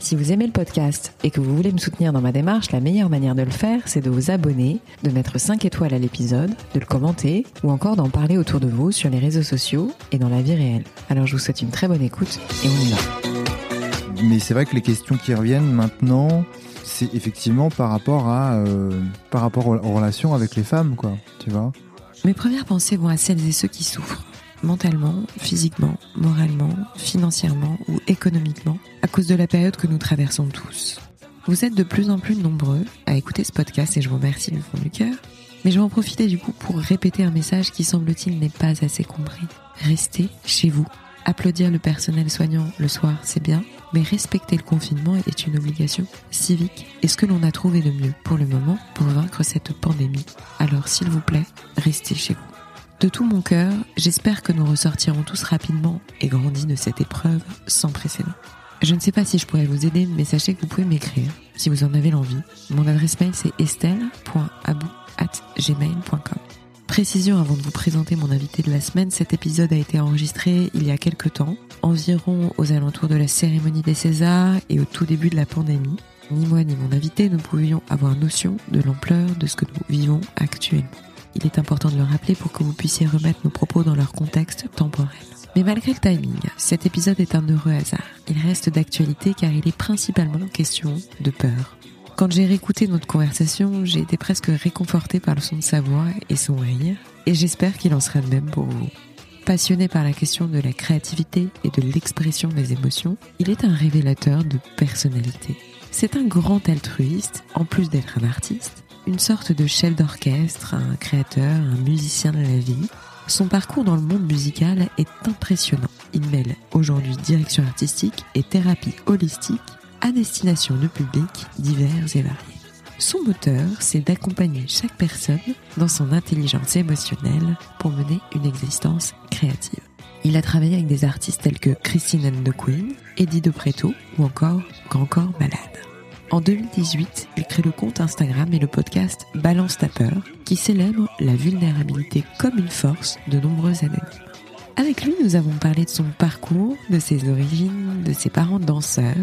Si vous aimez le podcast et que vous voulez me soutenir dans ma démarche, la meilleure manière de le faire, c'est de vous abonner, de mettre 5 étoiles à l'épisode, de le commenter ou encore d'en parler autour de vous sur les réseaux sociaux et dans la vie réelle. Alors je vous souhaite une très bonne écoute et on y va. Mais c'est vrai que les questions qui reviennent maintenant, c'est effectivement par rapport à euh, par rapport aux relations avec les femmes, quoi. Tu vois. Mes premières pensées vont à celles et ceux qui souffrent mentalement, physiquement, moralement, financièrement ou économiquement, à cause de la période que nous traversons tous. Vous êtes de plus en plus nombreux à écouter ce podcast et je vous remercie du fond du cœur. Mais je vais en profiter du coup pour répéter un message qui semble-t-il n'est pas assez compris. Restez chez vous. Applaudir le personnel soignant le soir, c'est bien, mais respecter le confinement est une obligation civique et ce que l'on a trouvé de mieux pour le moment pour vaincre cette pandémie. Alors s'il vous plaît, restez chez vous. De tout mon cœur, j'espère que nous ressortirons tous rapidement et grandis de cette épreuve sans précédent. Je ne sais pas si je pourrais vous aider, mais sachez que vous pouvez m'écrire si vous en avez l'envie. Mon adresse mail c'est estelle.abou.gmail.com. Précision avant de vous présenter mon invité de la semaine, cet épisode a été enregistré il y a quelques temps, environ aux alentours de la cérémonie des Césars et au tout début de la pandémie. Ni moi ni mon invité ne pouvions avoir notion de l'ampleur de ce que nous vivons actuellement. Il est important de le rappeler pour que vous puissiez remettre nos propos dans leur contexte temporel. Mais malgré le timing, cet épisode est un heureux hasard. Il reste d'actualité car il est principalement question de peur. Quand j'ai réécouté notre conversation, j'ai été presque réconfortée par le son de sa voix et son rire, et j'espère qu'il en sera de même pour vous. Passionné par la question de la créativité et de l'expression des émotions, il est un révélateur de personnalité. C'est un grand altruiste, en plus d'être un artiste, une sorte de chef d'orchestre, un créateur, un musicien de la vie. Son parcours dans le monde musical est impressionnant. Il mêle aujourd'hui direction artistique et thérapie holistique à destination de publics divers et variés. Son moteur, c'est d'accompagner chaque personne dans son intelligence émotionnelle pour mener une existence créative. Il a travaillé avec des artistes tels que Christine and the Queen, Eddie De Preto ou encore Grand Corps Malade. En 2018, il crée le compte Instagram et le podcast Balance ta peur, qui célèbre la vulnérabilité comme une force de nombreux anonymes. Avec lui, nous avons parlé de son parcours, de ses origines, de ses parents danseurs,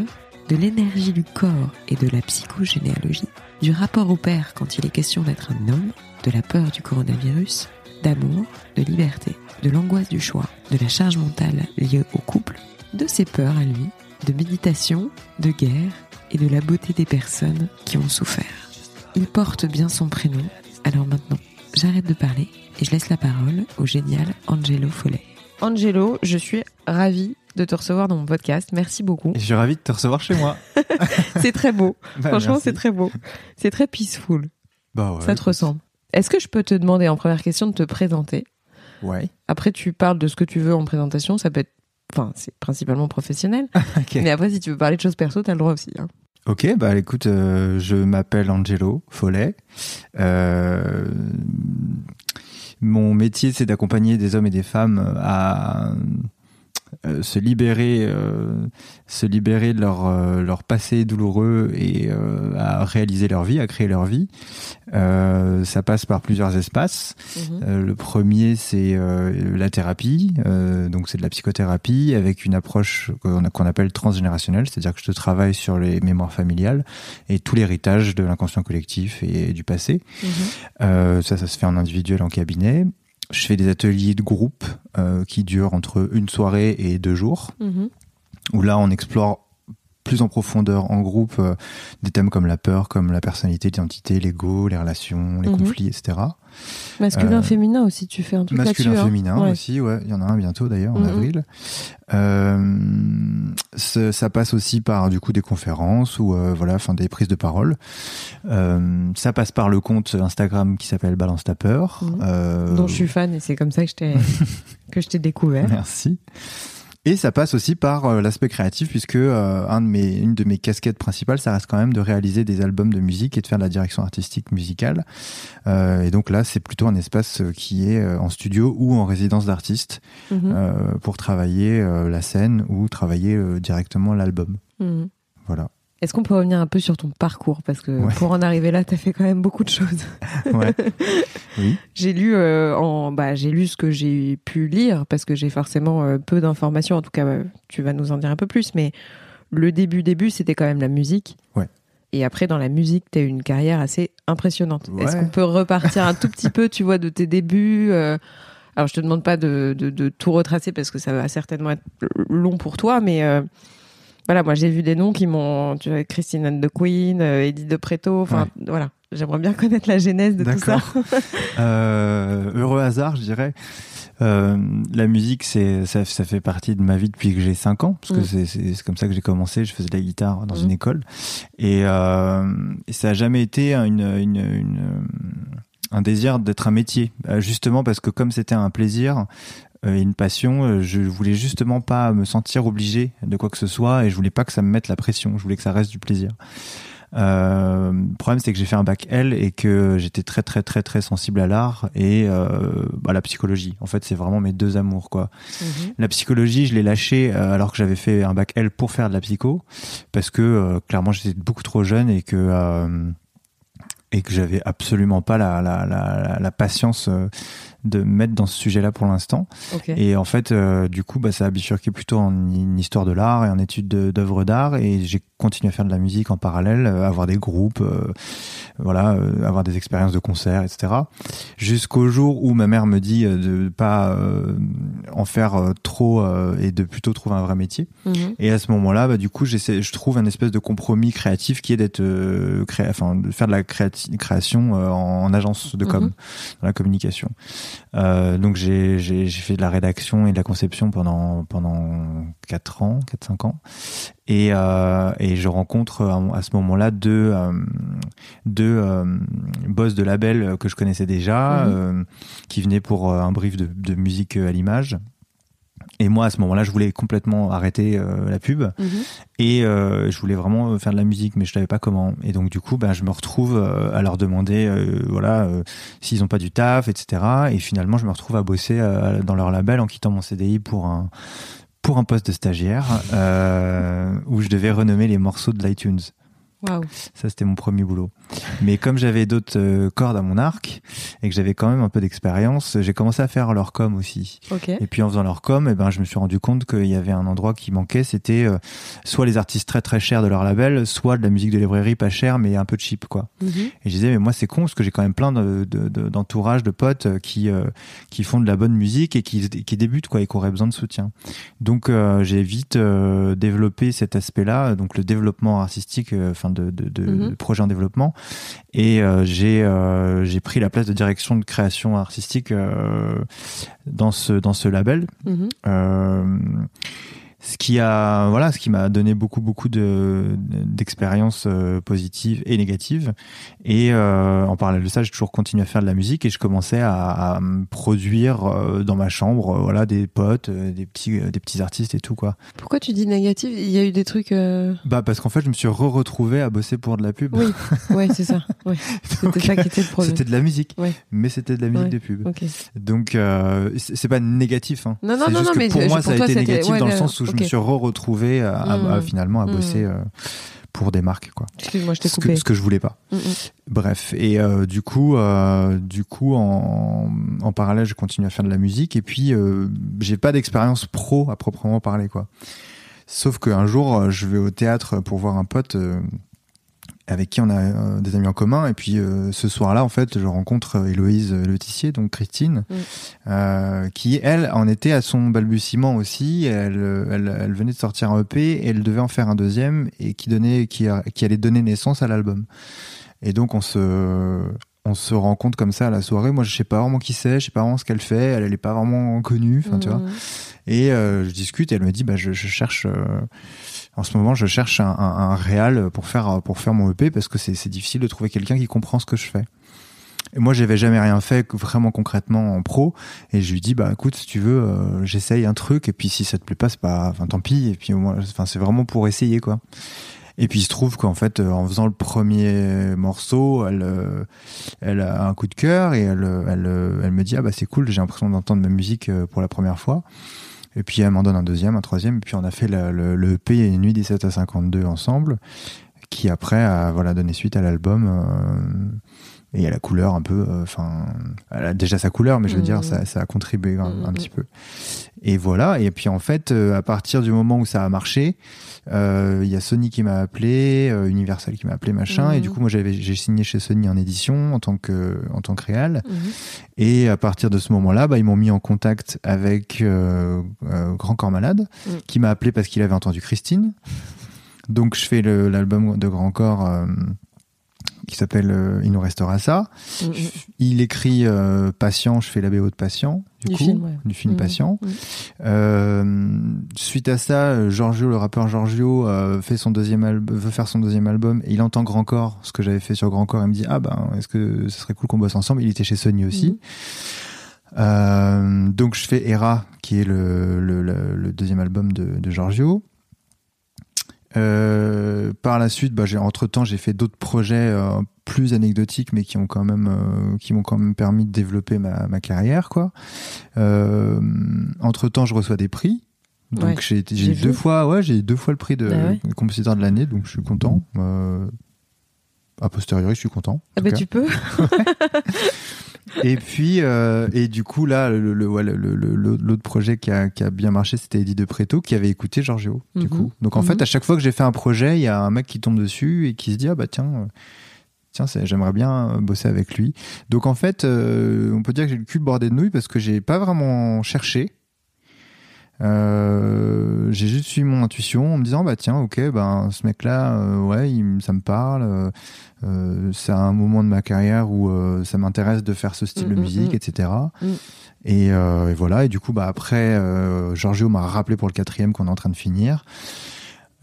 de l'énergie du corps et de la psychogénéalogie, du rapport au père quand il est question d'être un homme, de la peur du coronavirus, d'amour, de liberté, de l'angoisse du choix, de la charge mentale liée au couple, de ses peurs à lui, de méditation, de guerre et de la beauté des personnes qui ont souffert. Il porte bien son prénom, alors maintenant, j'arrête de parler et je laisse la parole au génial Angelo Follet. Angelo, je suis ravie de te recevoir dans mon podcast. Merci beaucoup. je suis ravie de te recevoir chez moi. c'est très beau. Bah, Franchement, c'est très beau. C'est très peaceful. Bah ouais, Ça te ressemble. Est-ce que je peux te demander en première question de te présenter? Ouais. Après, tu parles de ce que tu veux en présentation. Ça peut être Enfin, c'est principalement professionnel. Mais après, si tu veux parler de choses perso, t'as le droit aussi. Hein. Ok, bah écoute, euh, je m'appelle Angelo Follet. Euh, mon métier, c'est d'accompagner des hommes et des femmes à euh, se libérer, euh, se libérer de leur euh, leur passé douloureux et à réaliser leur vie, à créer leur vie. ça passe par plusieurs espaces. Mhm. le premier, c'est la thérapie, donc c'est de la psychothérapie avec une approche qu'on appelle transgénérationnelle, c'est-à-dire que je travaille sur les mémoires familiales et tout l'héritage de l'inconscient collectif et du passé. Mhm. ça, ça se fait en individuel en cabinet je fais des ateliers de groupe euh, qui durent entre une soirée et deux jours, mhm. où là on explore plus en profondeur en groupe euh, des thèmes comme la peur, comme la personnalité, l'identité, l'ego, les relations, les mhm. conflits, etc. Masculin, euh, féminin aussi, tu fais un truc Masculin, hein. féminin aussi, ouais. Il y en a un bientôt d'ailleurs en mhm. avril. Euh, ça passe aussi par du coup des conférences ou voilà, enfin des prises de parole. Ça passe par le compte Instagram qui s'appelle Balance ta peur, mhm. dont je suis fan et c'est comme ça que je t'ai que je t'ai découvert. Merci. Et ça passe aussi par euh, l'aspect créatif, puisque euh, un de mes, une de mes casquettes principales, ça reste quand même de réaliser des albums de musique et de faire de la direction artistique musicale. Euh, et donc là, c'est plutôt un espace qui est en studio ou en résidence d'artiste Mhm. pour travailler la scène ou travailler directement l'album. Mhm. Voilà. Est-ce qu'on peut revenir un peu sur ton parcours? Parce que Ouais. pour en arriver là, tu as fait quand même beaucoup de choses. Ouais. oui. J'ai lu, euh, en, bah, j'ai lu ce que j'ai pu lire, parce que j'ai forcément euh, peu d'informations. En tout cas, tu vas nous en dire un peu plus. Mais le début, début, c'était quand même la musique. Ouais. Et après, dans la musique, tu as eu une carrière assez impressionnante. Ouais. Est-ce qu'on peut repartir un tout petit peu, tu vois, de tes débuts euh, Alors, je te demande pas de, de, de tout retracer, parce que ça va certainement être long pour toi, mais... voilà, moi j'ai vu des noms qui m'ont, tu vois, Christine Anne de Queen, euh, Edith de Preto, enfin voilà, j'aimerais bien connaître la genèse de tout ça. Euh, heureux hasard, je dirais. Euh, la musique, c'est ça, ça fait partie de ma vie depuis que j'ai 5 ans, parce que Mm. c'est- comme ça que j'ai commencé. Je faisais de la guitare dans Mm. une école, et, euh, et ça a jamais été une, une, une, un désir d'être un métier, justement parce que comme c'était un plaisir et une passion, euh, je voulais justement pas me sentir obligé de quoi que ce soit, et je voulais pas que ça me mette la pression. Je voulais que ça reste du plaisir. Euh, le problème, c'est que j'ai fait un bac L et que j'étais très très très très sensible à l'art et euh, à la psychologie. En fait, c'est vraiment mes deux amours, quoi. Mhm. La psychologie, je l'ai lâché euh, alors que j'avais fait un bac L pour faire de la psycho, parce que euh, clairement j'étais beaucoup trop jeune et que euh, et que j'avais absolument pas la la, la, la patience euh, de me mettre dans ce sujet-là pour l'instant. Et en fait, euh, du coup, bah, ça a bifurqué plutôt en une histoire de l'art et en études de- d'œuvres d'art. Et j'ai continué à faire de la musique en parallèle, euh, avoir des groupes, euh, voilà, avoir des expériences de concert, etc. Jusqu'au jour où ma mère me dit de pas en faire trop et de plutôt trouver un vrai métier. Mhm. Et à ce moment-là, bah, du coup, j'essaie, je trouve un espèce de compromis créatif qui est d'être, créa- enfin, de faire de la créati- création en, en agence de com, Mhm. dans la communication. Euh, donc j'ai, j'ai, j'ai fait de la rédaction et de la conception pendant pendant quatre ans, quatre cinq ans. Et, euh, et je rencontre à, à ce moment-là deux, euh, deux euh, boss de label que je connaissais déjà, euh, qui venaient pour euh, un brief de, de musique à l'image. Et moi, à ce moment-là, je voulais complètement arrêter euh, la pub Mhm. et euh, je voulais vraiment faire de la musique, mais je savais pas comment. Et donc, du coup, ben, je me retrouve euh, à leur demander, euh, voilà, euh, s'ils ont pas du taf, etc. Et finalement, je me retrouve à bosser euh, dans leur label en quittant mon CDI pour un pour un poste de stagiaire euh, où je devais renommer les morceaux de l'iTunes. Ça, c'était mon premier boulot. Mais comme j'avais d'autres euh, cordes à mon arc et que j'avais quand même un peu d'expérience, j'ai commencé à faire leur com aussi. Et puis en faisant leur com, eh ben, je me suis rendu compte qu'il y avait un endroit qui manquait, c'était euh, soit les artistes très très chers de leur label, soit de la musique de librairie pas chère mais un peu cheap quoi. Mhm. Et je disais mais moi c'est con parce que j'ai quand même plein de, de, de- d'entourage de potes euh, qui euh, qui font de la bonne musique et qui qui débutent quoi et qui auraient besoin de soutien. Donc j'ai vite développé cet aspect-là, donc le développement artistique, enfin de de, de, Mhm. de projet en développement. Et euh, j'ai euh, j'ai pris la place de direction de création artistique euh, dans ce dans ce label. Mhm. Ce qui a voilà ce qui m'a donné beaucoup beaucoup de d'expériences euh, positives et négatives et euh, en parallèle de ça j'ai toujours continué à faire de la musique et je commençais à, produire euh, dans ma chambre voilà des potes des petits des petits artistes et tout quoi Pourquoi tu dis négatif? Il y a eu des trucs. bah parce qu'en fait je me suis re retrouvé à bosser pour de la pub Oui, ouais, c'est ça. Ouais. C'était ça qui était le problème. c'était de la musique Ouais. mais c'était de la musique Ouais. de pub Ok. donc c'est pas négatif hein. Non, non, non, juste non, que mais pour moi pour ça a été négatif dans le le- sens où je me ok. suis re-retrouvé à, à- à Mm. finalement à Mm. bosser euh, pour des marques quoi Excuse-moi, je t'ai ce coupé. que, ce que je voulais pas Mm, bref et euh, du coup euh, du coup en, en parallèle je continue à faire de la musique et puis j'ai pas d'expérience pro à proprement parler quoi sauf qu'un jour je vais au théâtre pour voir un pote avec qui on a euh, des amis en commun. Et puis euh, ce soir-là en fait je rencontre euh, Héloïse Letissier donc Christine Mm. euh, qui elle en était à son balbutiement aussi. Elle, elle, elle venait de sortir un EP et elle devait en faire un deuxième et qui donnait qui, a- qui allait donner naissance à l'album. Et donc on se on se rend compte comme ça à la soirée. Moi je sais pas vraiment qui c'est je sais pas vraiment ce qu'elle fait. Elle elle est pas vraiment connue enfin tu vois. Mhm. et euh, je discute et elle me dit bah je, je cherche en ce moment je cherche un, un, un réal pour faire pour faire mon EP parce que c'est difficile de trouver quelqu'un qui comprend ce que je fais Et moi, j'avais jamais rien fait vraiment concrètement en pro. Et je lui dis, bah écoute, si tu veux, euh, j'essaye un truc. Et puis si ça te plaît pas, c'est pas, enfin tant pis. Et puis moi, enfin c'est vraiment pour essayer quoi. Et puis il se trouve qu'en fait, euh, en faisant le premier morceau, elle, euh, elle a un coup de cœur et elle, elle, elle me dit ah bah c'est cool, j'ai l'impression d'entendre ma musique pour la première fois. Et puis elle m'en donne un deuxième, un troisième, et puis on a fait le, le, le EP et Nuit 17 à 52 ensemble, qui après a voilà donné suite à l'album. Euh, et à la couleur un peu euh, enfin elle a déjà sa couleur mais je veux dire ça, ça a contribué un, un, petit peu. Et voilà. Et puis en fait euh, à partir du moment où ça a marché il y a Sony qui m'a appelé Universal qui m'a appelé machin. Et du coup moi j'avais j'ai signé chez Sony en édition en tant que en tant que réal. Et à partir de ce moment là bah, ils m'ont mis en contact avec Grand Corps Malade qui m'a appelé parce qu'il avait entendu Christine. Donc je fais l'album de Grand Corps qui s'appelle euh, Il nous restera ça. Mm, mm. Il écrit euh, Patient, je fais la BO de Patient, du, coup, film, du film mm, Patient. Euh, suite à ça, Giorgio, le rappeur Giorgio, euh, fait son deuxième album, veut faire son deuxième album et il entend Grand Corps, ce que j'avais fait sur Grand Corps, et me dit ah ben est-ce que ce serait cool qu'on bosse ensemble? Il était chez Sony aussi. donc je fais Era, qui est le, le, le, deuxième album de, de Giorgio. Euh, par la suite, bah, j'ai entre temps j'ai fait d'autres projets euh, plus anecdotiques, mais qui ont quand même euh, qui m'ont quand même permis de développer ma, ma carrière, quoi. Euh, entre temps, je reçois des prix. Donc j'ai deux fois, ouais, j'ai deux fois le prix de ah compositeur de l'année, donc je suis content. A posteriori, je suis content. Ah bah tu peux. et puis, euh, et du coup, là, le, le, l'autre projet qui a, qui a, bien marché, c'était Eddie de Preto, qui avait écouté Giorgio, du mhm. coup. Donc, en fait, mhm. à chaque fois que j'ai fait un projet, il y a un mec qui tombe dessus et qui se dit, ah bah tiens, euh, tiens, j'aimerais bien bosser avec lui. Donc, en fait, euh, on peut dire que j'ai le cul bordé de nouilles parce que j'ai pas vraiment cherché. Euh, j'ai juste suivi mon intuition en me disant bah tiens ok ben ce mec là euh, ouais il, ça me parle euh, c'est un moment de ma carrière où ça m'intéresse de faire ce style de mm, mm, musique mm. etc et, et, voilà et du coup bah après Giorgio m'a rappelé pour le quatrième qu'on est en train de finir.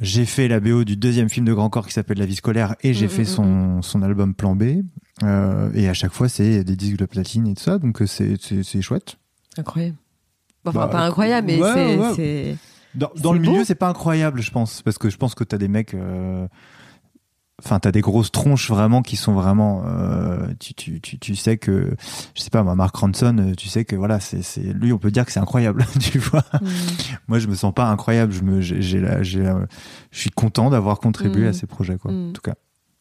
J'ai fait la BO du deuxième film de Grand Corps qui s'appelle La vie scolaire et j'ai fait son, son album Plan B. Et à chaque fois c'est des disques de platine et tout ça donc c'est chouette. Incroyable Enfin, bah, pas incroyable, mais c'est. Dans, le milieu, c'est pas incroyable, je pense, parce que je pense que t'as des mecs. Euh... Enfin, t'as des grosses tronches vraiment qui sont vraiment. Euh, tu, tu, tu, tu, sais que, je sais pas, moi, Mark Ronson, euh, tu sais que voilà, c'est, c'est lui, on peut dire que c'est incroyable, tu vois. Mm. Moi, je me sens pas incroyable. Je me, j'ai, j'ai, je suis content d'avoir contribué à mm. ces projets, quoi. Mm. En tout cas.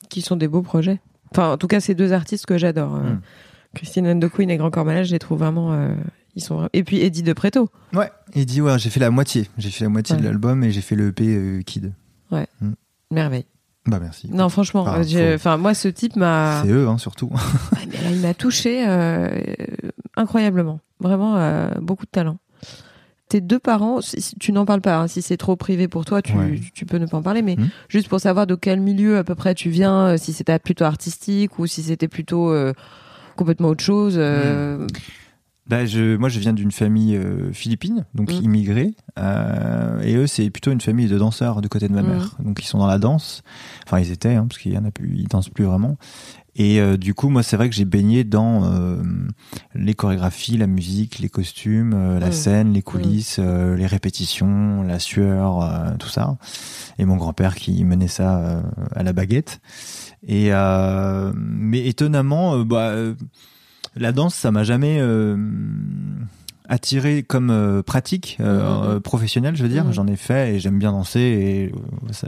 Qui sont des beaux projets. Enfin, en tout cas, ces deux artistes que j'adore. Euh, Christine and the Queen et Grand Corps Malade, je les trouve vraiment euh, ils sont et puis Eddie de Preto. Ouais, Eddie ouais, j'ai fait la moitié, j'ai fait la moitié de l'album et j'ai fait le EP euh, Kid. Ouais. Mm. Merveille. Bah merci. Non franchement, enfin moi ce type m'a C'est eux hein surtout. mais là, il m'a touché euh, incroyablement. Vraiment euh, beaucoup de talent. Tes deux parents, si, tu n'en parles pas, hein, si c'est trop privé pour toi, tu, tu peux ne pas en parler, mais mm. juste pour savoir de quel milieu à peu près tu viens, si c'était plutôt artistique ou si c'était plutôt complètement autre chose. Mm. Bah, je, moi, je viens d'une famille euh, philippine, donc mm. immigrée, euh, et eux, c'est plutôt une famille de danseurs du côté de ma mm. mère. Donc, ils sont dans la danse. Enfin, ils étaient, hein, parce qu'il y en a plus, ils dansent plus vraiment. Et euh, du coup, moi, c'est vrai que j'ai baigné dans euh, les chorégraphies, la musique, les costumes, euh, la scène, les coulisses, les répétitions, la sueur, tout ça. Et mon grand-père qui menait ça à la baguette. Et mais étonnamment, bah la danse, ça m'a jamais euh, attiré comme euh, pratique euh, mmh. professionnelle, je veux dire. Mmh. J'en ai fait et j'aime bien danser et ça,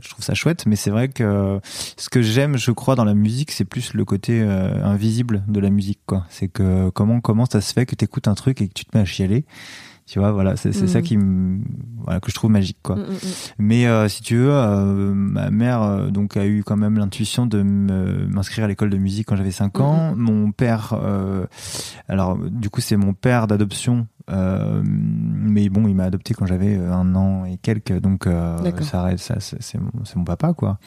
je trouve ça chouette. Mais c'est vrai que ce que j'aime, je crois, dans la musique, c'est plus le côté invisible de la musique, quoi. C'est que comment comment ça se fait que tu écoutes un truc et que tu te mets à chialer tu vois voilà c'est ça mm. qui voilà que je trouve magique quoi. Mm, mm, mais euh, si tu veux euh, ma mère euh, donc a eu quand même l'intuition de m'inscrire à l'école de musique quand j'avais 5 ans. Mon père alors du coup c'est mon père d'adoption mais bon il m'a adopté quand j'avais un an et quelques donc ça, ça c'est mon, mon papa quoi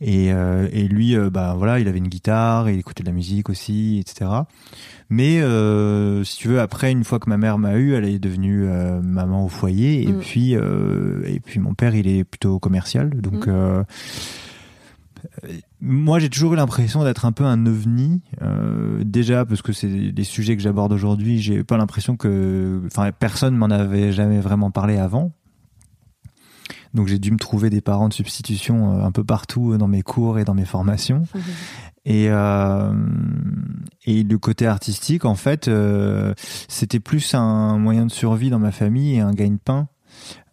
et, et lui bah voilà il avait une guitare il écoutait de la musique aussi etc mais euh, si tu veux, après, une fois que ma mère m'a eu, elle est devenue euh, maman au foyer. Et mm. puis, euh, et puis mon père, il est plutôt commercial, donc. Mm. Moi, j'ai toujours eu l'impression d'être un peu un ovni. Euh, déjà, parce que c'est des sujets que j'aborde aujourd'hui, j'ai pas l'impression que, enfin, personne m'en avait jamais vraiment parlé avant. Donc, j'ai dû me trouver des parents de substitution euh, un peu partout dans mes cours et dans mes formations. Et, euh, et le côté artistique, en fait, euh, c'était plus un moyen de survie dans ma famille et un gagne-pain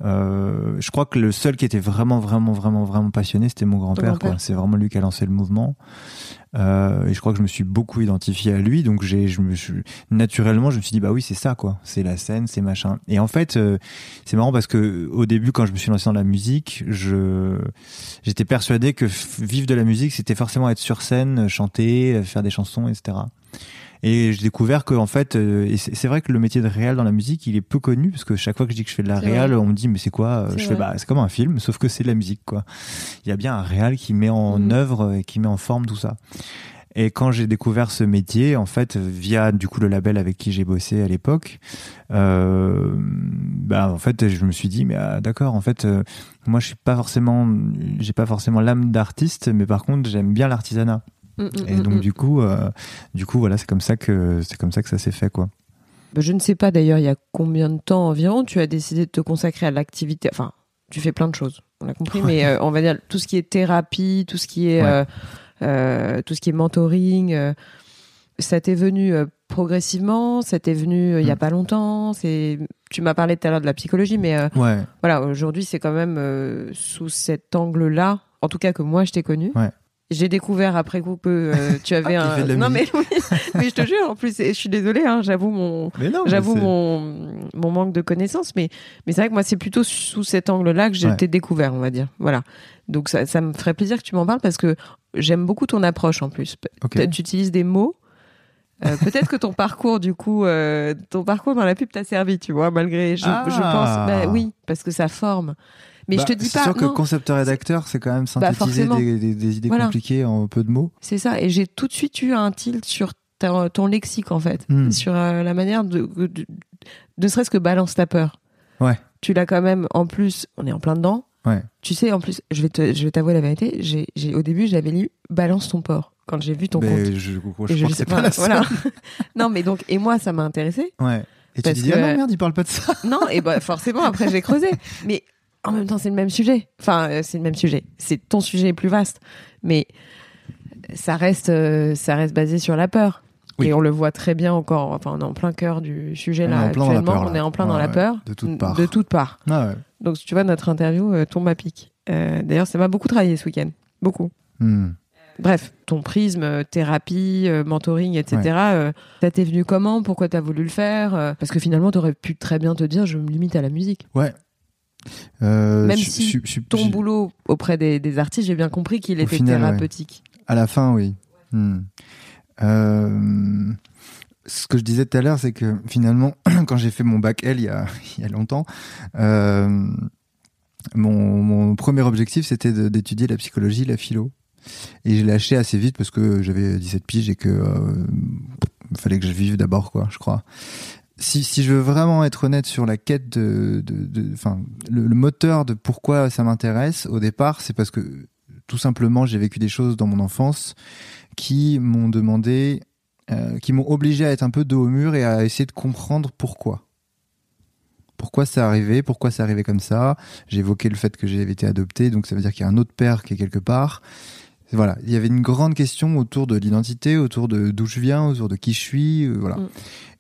euh, je crois que le seul qui était vraiment, vraiment, vraiment, vraiment passionné, c'était mon grand-père. c'est vraiment lui qui a lancé le mouvement. Euh, et je crois que je me suis beaucoup identifié à lui, donc j'ai, je me suis, naturellement, je me suis dit bah oui, c'est ça quoi, c'est la scène, c'est machin. Et en fait, euh, c'est marrant parce que au début, quand je me suis lancé dans la musique, je, j'étais persuadé que vivre de la musique, c'était forcément être sur scène, chanter, faire des chansons, etc. Et j'ai découvert que en fait, euh, et c'est vrai que le métier de réal dans la musique, il est peu connu parce que chaque fois que je dis que je fais de la réal, on me dit mais c'est quoi Je fais bah c'est comme un film, sauf que c'est de la musique quoi. Il y a bien un réal qui met en mm. œuvre et qui met en forme tout ça. Et quand j'ai découvert ce métier, en fait, via du coup le label avec qui j'ai bossé à l'époque, euh, bah en fait, je me suis dit mais ah, d'accord, en fait, euh, moi je suis pas forcément, j'ai pas forcément l'âme d'artiste, mais par contre j'aime bien l'artisanat. Mm, mm, et donc mm, du coup, euh, du coup voilà, c'est comme ça que c'est comme ça que ça s'est fait quoi. Bah, je ne sais pas d'ailleurs, il y a combien de temps environ tu as décidé de te consacrer à l'activité? Enfin, tu fais plein de choses, on a compris, mais euh, on va dire tout ce qui est thérapie, tout ce qui est euh, tout ce qui est mentoring. ça t'est venu progressivement, ça t'est venu il y a pas longtemps? C'est, tu m'as parlé tout à l'heure de la psychologie, mais voilà, aujourd'hui c'est quand même sous cet angle-là, en tout cas que moi je t'ai connu. Ouais. J'ai découvert après coup que euh, tu avais ah, un. non mais mais je te jure. En plus, je suis désolée. Hein, j'avoue mon. J'avoue mon mon manque de connaissances, mais mais c'est vrai que moi c'est plutôt sous cet angle-là que j'ai découvert, on va dire. Voilà. Donc ça, ça me ferait plaisir que tu m'en parles parce que j'aime beaucoup ton approche en plus. Tu utilises des mots. Euh, peut-être que ton parcours, du coup, euh, ton parcours dans la pub t'a servi, tu vois, malgré. Je, je pense. Bah, oui, parce que ça forme. Mais je te bah, dis pas. C'est sûr que concepteur rédacteur, c'est quand même bah, synthétiser des, idées compliquées en peu de mots. C'est ça. Et j'ai tout de suite eu un tilt sur ton lexique, en fait. Hmm. Sur euh, la manière de, de, de, serait-ce que balance ta peur. Ouais. Tu l'as quand même, en plus, on est en plein dedans. Ouais. Tu sais, en plus, je vais te, je vais t'avouer la vérité. J'ai, j'ai, au début, j'avais lu Balance ton porc quand j'ai vu ton mais compte. Je, je, je, sais pas, voilà. non, mais donc, et moi, ça m'a intéressé. Ouais. Et tu dis, ah non, merde, il parle pas de ça. non, et bah, forcément, après, j'ai creusé. Mais en même temps, c'est le même sujet. Enfin, euh, c'est le même sujet. C'est ton sujet plus vaste, mais ça reste, euh, ça reste basé sur la peur. Et on le voit très bien encore. Enfin, on est en plein cœur du sujet là actuellement. on est en plein dans la peur. De toutes parts. De toutes parts. Ah Donc, tu vois, notre interview euh, tombe à pic. D'ailleurs, ça m'a beaucoup travaillé ce week-end. Beaucoup. Hmm. Bref, ton prisme, thérapie, mentoring, etc. ça t'est venu comment? Pourquoi t'as voulu le faire? Parce que finalement, t'aurais pu très bien te dire, je me limite à la musique. Ouais, euh, Même si ton boulot auprès des, artistes, j'ai bien compris qu'il était thérapeutique. À la fin, oui. Hmm. Euh, ce que je disais tout à l'heure, c'est que finalement, quand j'ai fait mon bac L il y a, il y a longtemps, euh, mon, mon, premier objectif, c'était d'étudier la psychologie, la philo. Et j'ai lâché assez vite parce que j'avais 17 piges et que fallait que je vive d'abord, quoi, je crois si, si je veux vraiment être honnête sur la quête de, enfin, le, moteur de pourquoi ça m'intéresse au départ, c'est parce que tout simplement j'ai vécu des choses dans mon enfance qui m'ont demandé, euh, qui m'ont obligé à être un peu dos au mur et à essayer de comprendre pourquoi. Pourquoi c'est arrivé, pourquoi c'est arrivé comme ça. J'ai évoqué le fait que j'avais été adopté, donc ça veut dire qu'il y a un autre père qui est quelque part voilà, il y avait une grande question autour de l'identité, autour de d'où je viens, autour de qui je suis, euh, voilà. Mm.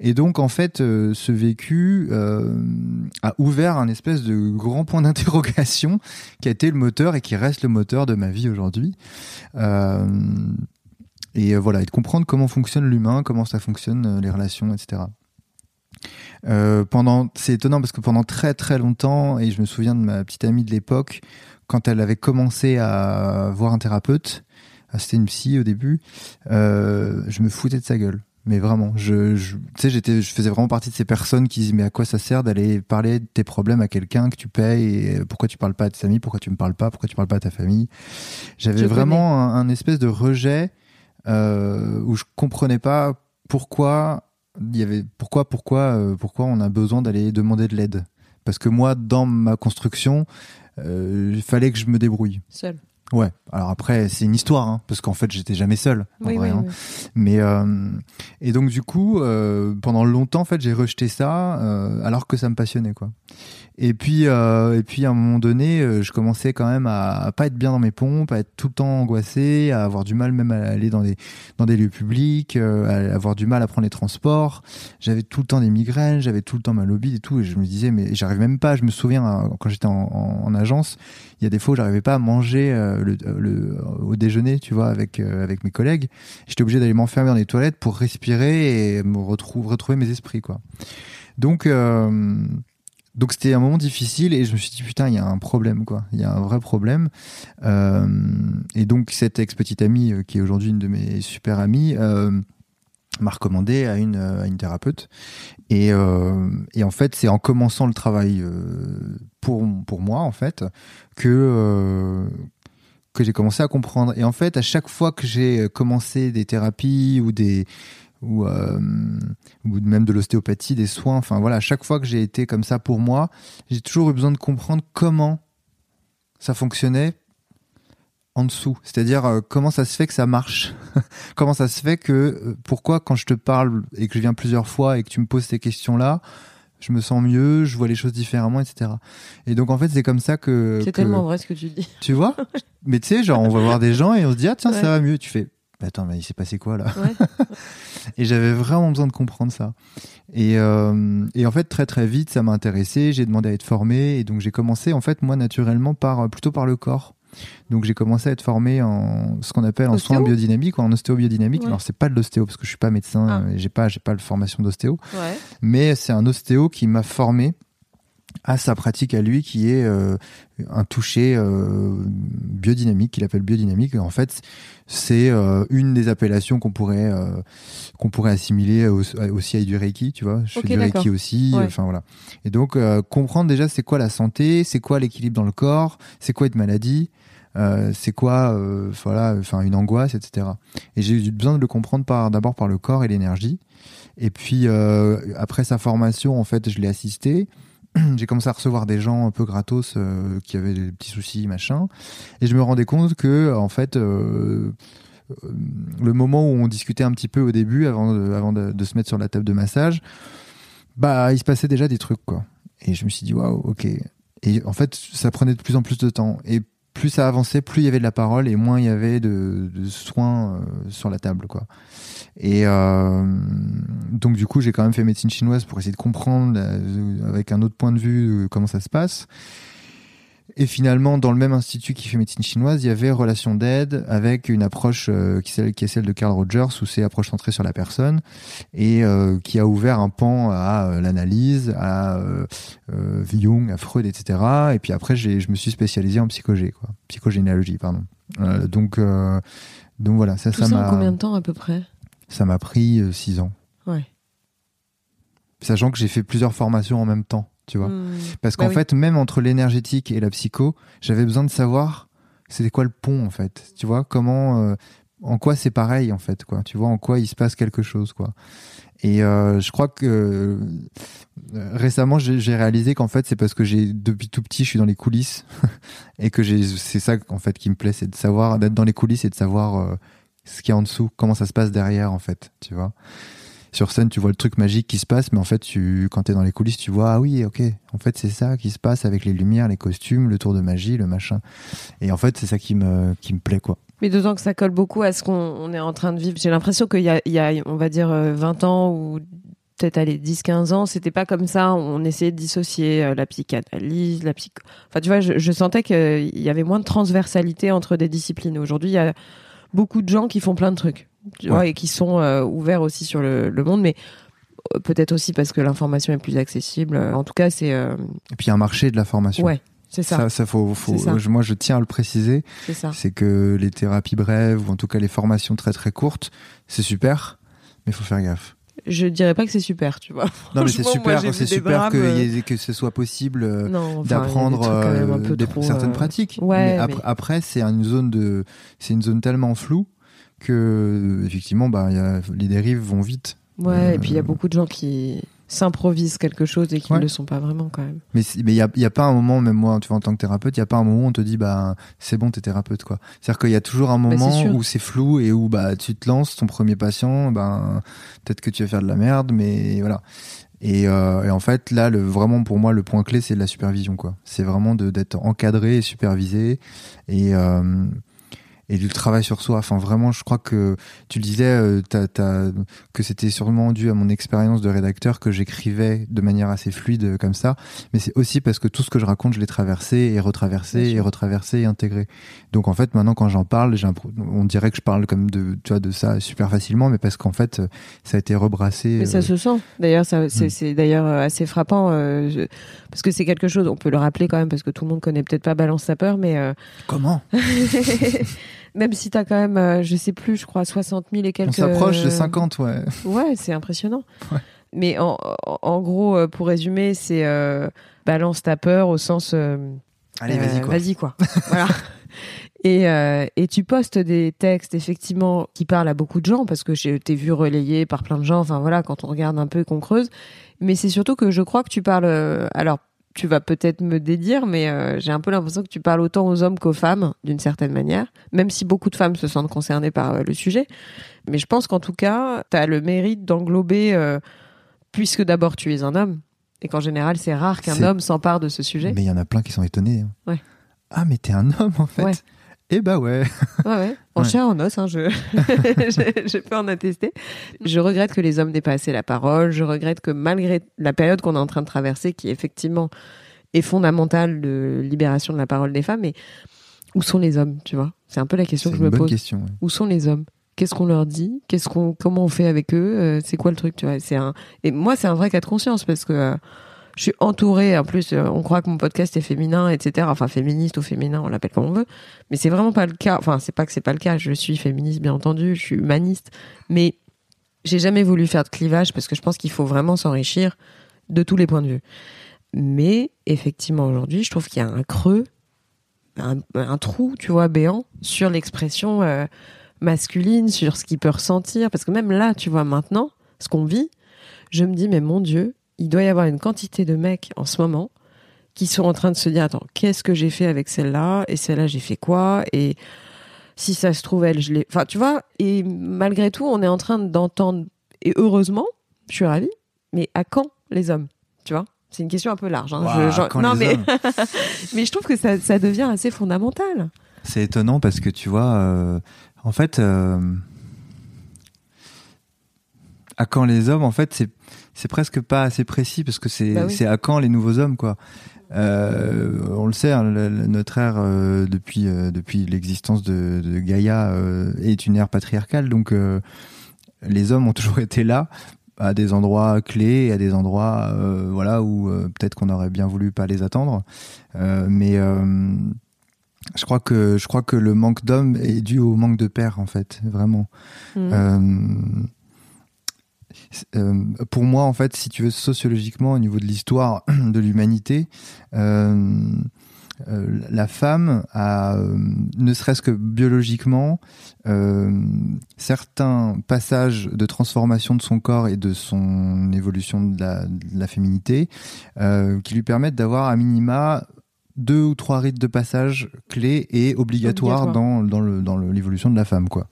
Et donc en fait, euh, ce vécu euh, a ouvert un espèce de grand point d'interrogation qui a été le moteur et qui reste le moteur de ma vie aujourd'hui. et voilà, et de comprendre comment fonctionne l'humain, comment ça fonctionne les relations, etc. pendant, c'est étonnant parce que pendant très très longtemps, et je me souviens de ma petite amie de l'époque, quand elle avait commencé à voir un thérapeute, ah, c'était une psy au début, euh, je me foutais de sa gueule. Mais vraiment, je, je tu sais, j'étais, je faisais vraiment partie de ces personnes qui disent mais à quoi ça sert d'aller parler de tes problèmes à quelqu'un que tu payes et pourquoi tu parles pas à tes amis, pourquoi tu me parles pas, pourquoi tu parles pas à ta famille? J'avais vraiment un, espèce de rejet euh, où je comprenais pas pourquoi il y avait pourquoi pourquoi euh, pourquoi on a besoin d'aller demander de l'aide? Parce que moi, dans ma construction, euh, il fallait que je me débrouille. Seul. Ouais. Alors après, c'est une histoire, hein, parce qu'en fait, j'étais jamais seul. En Oui, hein. oui. Mais euh, et donc du coup, pendant longtemps, en fait, j'ai rejeté ça, alors que ça me passionnait, quoi. Et puis, euh, et puis à un moment donné, euh, je commençais quand même à, à pas être bien dans mes pompes, à être tout le temps angoissé, à avoir du mal même à aller dans des dans des lieux publics, euh, à avoir du mal à prendre les transports. J'avais tout le temps des migraines, j'avais tout le temps mal au et tout. Et je me disais, mais j'arrive même pas. Je me souviens hein, quand j'étais en, en, en agence, il y a des fois où j'arrivais pas à manger euh, le, le, au déjeuner, tu vois, avec euh, avec mes collègues. J'étais obligé d'aller m'enfermer dans les toilettes pour respirer et me retrouver retrouver mes esprits, quoi. Donc euh, donc c'était un moment difficile et je me suis dit putain il y a un problème quoi. Il y a un vrai problème. Euh, et donc cette ex petite amie euh, qui est aujourd'hui une de mes super amies euh, m'a recommandé à une thérapeute. Et en fait c'est en commençant le travail pour moi en fait que que j'ai commencé à comprendre. Et en fait à chaque fois que j'ai commencé des thérapies ou des ou, euh, ou même de l'ostéopathie, des soins. Enfin voilà, à chaque fois que j'ai été comme ça pour moi, j'ai toujours eu besoin de comprendre comment ça fonctionnait en dessous. C'est-à-dire euh, comment ça se fait que ça marche? comment ça se fait que euh, pourquoi quand je te parle et que je viens plusieurs fois et que tu me poses ces questions-là, je me sens mieux, je vois les choses différemment, etc. Et donc en fait c'est comme ça que C'est que- tellement vrai ce que tu dis. tu vois? Mais tu sais, genre on va voir des gens et on se dit ah tiens Ouais. ça va mieux. Tu fais bah, attends mais il s'est passé quoi là Ouais. et j'avais vraiment besoin de comprendre ça. Et, euh, et en fait, très très vite, ça m'a intéressé. J'ai demandé à être formé. Et donc, j'ai commencé, en fait, moi, naturellement, par, plutôt par le corps. Donc, j'ai commencé à être formé en ce qu'on appelle en Ostéo soins biodynamiques ou en ostéobiodynamique. Ouais. Alors, c'est pas de l'ostéo parce que je suis pas médecin Ah. j'ai pas, j'ai pas de formation d'ostéo. Ouais. Mais c'est un ostéo qui m'a formé à sa pratique à lui qui est euh, un toucher euh, biodynamique qu'il appelle biodynamique. En fait c'est euh, une des appellations qu'on pourrait euh, qu'on pourrait assimiler au- aussi à du reiki tu vois. Je Ok, fais du reiki aussi Ouais. enfin voilà. Et donc euh, comprendre déjà c'est quoi la santé c'est quoi l'équilibre dans le corps c'est quoi une maladie euh, c'est quoi euh, voilà enfin une angoisse etc et j'ai eu besoin de le comprendre par d'abord par le corps et l'énergie. Et puis euh, après sa formation en fait je l'ai assisté j'ai commencé à recevoir des gens un peu gratos euh, qui avaient des petits soucis machin. Et je me rendais compte que en fait euh, euh, le moment où on discutait un petit peu au début avant de, avant de, se mettre sur la table de massage bah il se passait déjà des trucs quoi. Et je me suis dit waouh ok. Et en fait ça prenait de plus en plus de temps. Et plus ça avançait plus il y avait de la parole et moins il y avait de, soins euh, sur la table quoi. Et euh, donc du coup j'ai quand même fait médecine chinoise pour essayer de comprendre euh, avec un autre point de vue comment ça se passe et finalement, dans le même institut qui fait médecine chinoise, il y avait relation d'aide avec une approche euh, qui, est celle, de Carl Rogers, où c'est approche centrée sur la personne, et euh, qui a ouvert un pan à euh, l'analyse, à Jung, à Freud, etc. Et puis après, je me suis spécialisé en psychogé, quoi, psychogénéalogie, pardon. Donc, donc voilà, ça, Tout ça m'a, combien de temps à peu près? Ça m'a pris six ans, Ouais. sachant que j'ai fait plusieurs formations en même temps, tu vois. Hmm. Parce qu'en Bah oui. fait, même entre l'énergétique et la psycho, j'avais besoin de savoir c'était quoi le pont en fait. Tu vois comment, euh, en quoi c'est pareil en fait, quoi. Tu vois en quoi il se passe quelque chose, quoi. Et euh, je crois que euh, récemment, j'ai réalisé qu'en fait, c'est parce que j'ai depuis tout petit, je suis dans les coulisses et que c'est ça en fait qui me plaît, c'est de savoir d'être dans les coulisses et de savoir ce qu'il y a en dessous, comment ça se passe derrière en fait, tu vois. Sur scène, tu vois le truc magique qui se passe, mais en fait, tu, quand t'es dans les coulisses, tu vois, ah oui, ok, en fait, c'est ça qui se passe avec les lumières, les costumes, le tour de magie, le machin. Et en fait, c'est ça qui me, qui me plaît, quoi. Mais d'autant que ça colle beaucoup à ce qu'on on est en train de vivre. J'ai l'impression qu'il y a, on va dire, euh, 20 ans ou peut-être aller 10-15 ans, c'était pas comme ça. On essayait de dissocier euh, la psychanalyse, la psycho. Enfin, tu vois, je, je sentais qu'il y avait moins de transversalité entre des disciplines. Aujourd'hui, il y a beaucoup de gens qui font plein de trucs tu vois, Ouais. et qui sont euh, ouverts aussi sur le, le monde, mais euh, peut-être aussi parce que l'information est plus accessible. En tout cas, c'est euh, Et puis, il y a un marché de la formation. ouais, c'est ça, Ça, ça, faut, ça. moi, je tiens à le préciser. c'est ça. C'est que les thérapies brèves, ou en tout cas les formations très très courtes, c'est super, mais il faut faire gaffe. Je dirais pas que c'est super, tu vois. Non, mais c'est super, c'est super que, euh, ait- que ce soit possible euh, enfin, d'apprendre euh, certaines euh, pratiques. ouais, mais après, mais- après, c'est une zone de, c'est une zone tellement floue que effectivement, bah, y a, les dérives vont vite. Ouais, Euh, et puis il y a beaucoup de gens qui s'improvisent quelque chose et qu'ils ne le sont pas vraiment quand même. Mais il mais y, a, y a pas un moment, même moi, tu vois, en tant que thérapeute, il y a pas un moment où on te dit, bah, c'est bon, t'es thérapeute, quoi. C'est-à-dire qu'il y a toujours un Bah, moment où c'est flou et où, bah, tu te lances, ton premier patient, ben, peut-être que tu vas faire de la merde, mais voilà. Et, euh, et en fait, là, le, vraiment, pour moi, le point clé, c'est de la supervision, quoi. C'est vraiment de- d'être encadré et supervisé et, euh, et du travail sur soi. Enfin, vraiment, je crois que tu le disais, euh, que c'était sûrement dû à mon expérience de rédacteur que j'écrivais de manière assez fluide euh, comme ça. Mais c'est aussi parce que tout ce que je raconte, je l'ai traversé et retraversé et retraversé et intégré. Donc en fait, maintenant, quand j'en parle, on dirait que je parle comme de, tu vois, de ça super facilement, mais parce qu'en fait, ça a été rebrassé. Mais ça euh, se sent. D'ailleurs, c'est, Mm. c'est d'ailleurs assez frappant euh, je- parce que c'est quelque chose. On peut le rappeler quand même parce que tout le monde connaît peut-être pas Balance sa peur, mais Comment? même si t'as quand même, euh, je sais plus, je crois 60 000 et quelques. On s'approche de euh, 50, ouais. Ouais, c'est impressionnant. Ouais. Mais en, gros, euh, pour résumer, c'est euh, balance ta peur au sens. euh, Allez, euh, vas-y, quoi. Vas-y, quoi. voilà. Et, euh, et tu postes des textes, effectivement, qui parlent à beaucoup de gens, parce que j'ai t'ai vu relayé par plein de gens, enfin voilà, quand on regarde un peu et qu'on creuse. Mais c'est surtout que je crois que tu parles. euh, alors, tu vas peut-être me dédire, mais euh, j'ai un peu l'impression que tu parles autant aux hommes qu'aux femmes, d'une certaine manière, même si beaucoup de femmes se sentent concernées par euh, le sujet. Mais je pense qu'en tout cas, tu as le mérite d'englober, euh, puisque d'abord tu es un homme, et qu'en général, c'est rare qu'un homme s'empare de ce sujet. Mais il y en a plein qui sont étonnés. hein. Ouais. Ah, mais t'es un homme, en fait. Ouais. Eh bah ouais. Ouais, ouais. En Ouais. chair, en os, hein, je... je, je peux en attester. Je regrette que les hommes n'aient pas assez la parole. Je regrette que malgré la période qu'on est en train de traverser, qui effectivement est fondamentale de libération de la parole des femmes, mais où sont les hommes, tu vois? C'est un peu la question que je une me bonne pose. question. ouais. Où sont les hommes? Qu'est-ce qu'on leur dit? Qu'est-ce qu'on, comment on fait avec eux? Euh, C'est quoi le truc, tu vois? C'est un. Et moi, c'est un vrai cas de conscience parce que euh, je suis entourée. En plus, euh, on croit que mon podcast est féminin, etc. Enfin, féministe ou féminin, on l'appelle comme on veut. Mais c'est vraiment pas le cas. Enfin, c'est pas que c'est pas le cas. Je suis féministe, bien entendu. Je suis humaniste. Mais j'ai jamais voulu faire de clivage parce que je pense qu'il faut vraiment s'enrichir de tous les points de vue. Mais effectivement, aujourd'hui, je trouve qu'il y a un creux, un, trou, tu vois, béant sur l'expression euh, masculine, sur ce qu'il peut ressentir. Parce que même là, tu vois, maintenant, ce qu'on vit, je me dis, mais mon Dieu, il doit y avoir une quantité de mecs en ce moment qui sont en train de se dire, attends, qu'est-ce que j'ai fait avec celle-là? Et celle-là, j'ai fait quoi? Et si ça se trouve, elle, je l'ai... Enfin, tu vois, et malgré tout, on est en train d'entendre, et heureusement, je suis ravie, mais à quand les hommes? Tu vois? C'est une question un peu large. Hein. Je- quand non, les mais, mais je trouve que ça, ça devient assez fondamental. C'est étonnant parce que tu vois, euh, en fait, euh, à quand les hommes, en fait, c'est presque pas assez précis parce que c'est Bah oui. à quand les nouveaux hommes, quoi. Euh, on le sait, hein, le- le- notre ère euh, depuis euh, depuis l'existence de, de Gaïa est une ère patriarcale, donc les hommes ont toujours été là à des endroits clés, à des endroits voilà où peut-être qu'on aurait bien voulu pas les attendre, mais je crois que je crois que le manque d'hommes est dû au manque de pères en fait, vraiment. Mm. Euh, pour moi, en fait, si tu veux, sociologiquement, au niveau de l'histoire de l'humanité, euh, euh, la femme a, euh, ne serait-ce que biologiquement, certains passages de transformation de son corps et de son évolution de la, de la féminité qui lui permettent d'avoir à minima deux ou trois rites de passage clés et obligatoires Obligatoire. dans, dans le- dans le- l'évolution de la femme, quoi.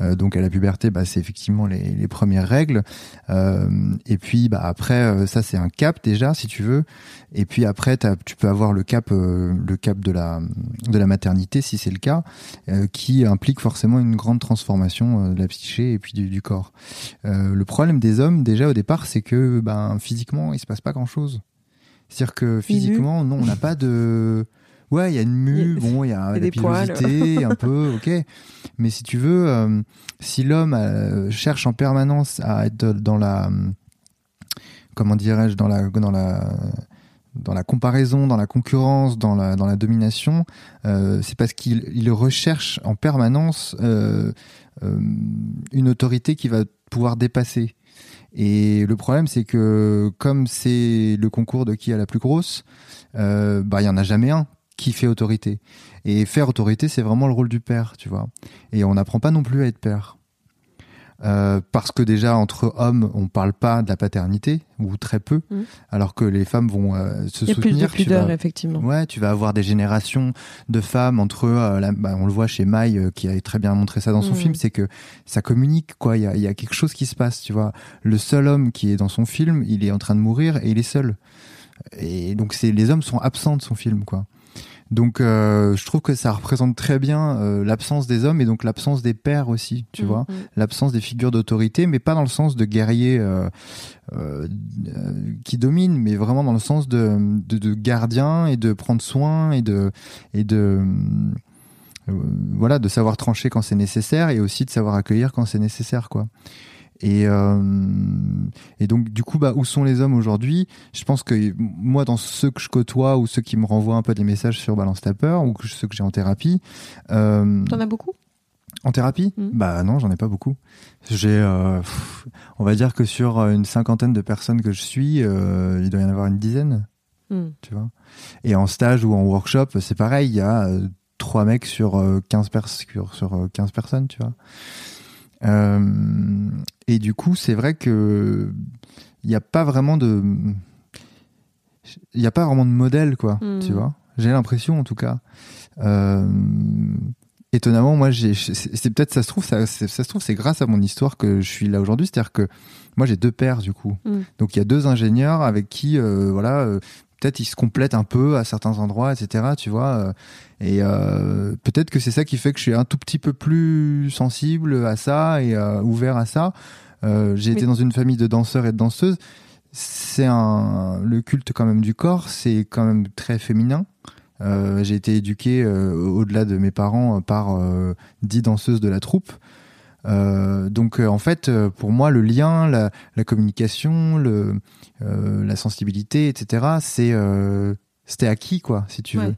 Euh, donc à la puberté, bah, c'est effectivement les, les premières règles. Euh, et puis bah, après, euh, ça c'est un cap déjà, si tu veux. Et puis après, tu peux avoir le cap, euh, le cap de la de la maternité, si c'est le cas, euh, qui implique forcément une grande transformation de la psyché et puis du, du corps. Euh, le problème des hommes, déjà au départ, c'est que ben physiquement, il se passe pas grand chose. C'est-à-dire que physiquement, non, on n'a pas de Ouais, il y a une mue, Il y a- bon, il y a, la pilosité, un peu, ok. Mais si tu veux, euh, si l'homme euh, cherche en permanence à être dans la, comment dirais-je, dans la, dans la, dans la comparaison, dans la concurrence, dans la, dans la domination, euh, c'est parce qu'il il recherche en permanence euh, euh, une autorité qui va pouvoir dépasser. Et le problème, c'est que comme c'est le concours de qui a la plus grosse, euh, bah il y en a jamais un qui fait autorité. Et faire autorité, c'est vraiment le rôle du père, tu vois. Et on n'apprend pas non plus à être père. Euh, parce que déjà entre hommes, on parle pas de la paternité ou très peu, Mm. alors que les femmes vont euh, se a plus de soutenir. tu pudeur, vas- effectivement. Ouais, tu vas avoir des générations de femmes entre eux. euh, la- bah, on le voit chez Maï euh, qui a très bien montré ça dans son Mhm. film, c'est que ça communique quoi. Il y a, y a quelque chose qui se passe, tu vois. Le seul homme qui est dans son film, il est en train de mourir et il est seul. Et donc c'est les hommes sont absents de son film, quoi. Donc euh, je trouve que ça représente très bien euh, l'absence des hommes et donc l'absence des pères aussi, tu Mm, vois mm. l'absence des figures d'autorité, mais pas dans le sens de guerrier euh, euh, euh, qui domine, mais vraiment dans le sens de, de, de gardien et de prendre soin et de et de euh, voilà de savoir trancher quand c'est nécessaire et aussi de savoir accueillir quand c'est nécessaire quoi. Et, euh, et donc du coup bah où sont les hommes aujourd'hui? Je pense que moi dans ceux que je côtoie ou ceux qui me renvoient un peu des messages sur Balance ta peur ou ceux que j'ai en thérapie, euh, T'en as beaucoup? En thérapie? Mhm. Bah non, j'en ai pas beaucoup. J'ai, euh, on va dire que sur une cinquantaine de personnes que je suis, euh, il doit y en avoir une dizaine, Mm. tu vois. Et en stage ou en workshop, c'est pareil, il y a trois mecs sur euh, 15 pers sur, sur euh, 15 personnes, tu vois. Euh, et du coup, c'est vrai que il n'y a pas vraiment de, il n'y a pas vraiment de modèle, quoi, Mhm. tu vois. J'ai l'impression, en tout cas. Euh, étonnamment, moi, j'ai, c'est peut-être, ça se trouve, ça, se trouve, c'est grâce à mon histoire que je suis là aujourd'hui. C'est-à-dire que moi, j'ai deux pères, du coup. Mm. Donc, il y a deux ingénieurs avec qui, euh, voilà, euh, peut-être ils se complètent un peu à certains endroits, etc. Tu vois. euh, et euh, peut-être que c'est ça qui fait que je suis un tout petit peu plus sensible à ça et euh, ouvert à ça. Euh, j'ai été dans une famille de danseurs et de danseuses. C'est un le culte quand même du corps, c'est quand même très féminin. J'ai été éduqué au-delà de mes parents par dix danseuses de la troupe. Euh, donc euh, en fait, euh, pour moi, le lien, la, la communication, le, euh, la sensibilité, etc., c'est euh, c'était acquis quoi, si tu Ouais, veux.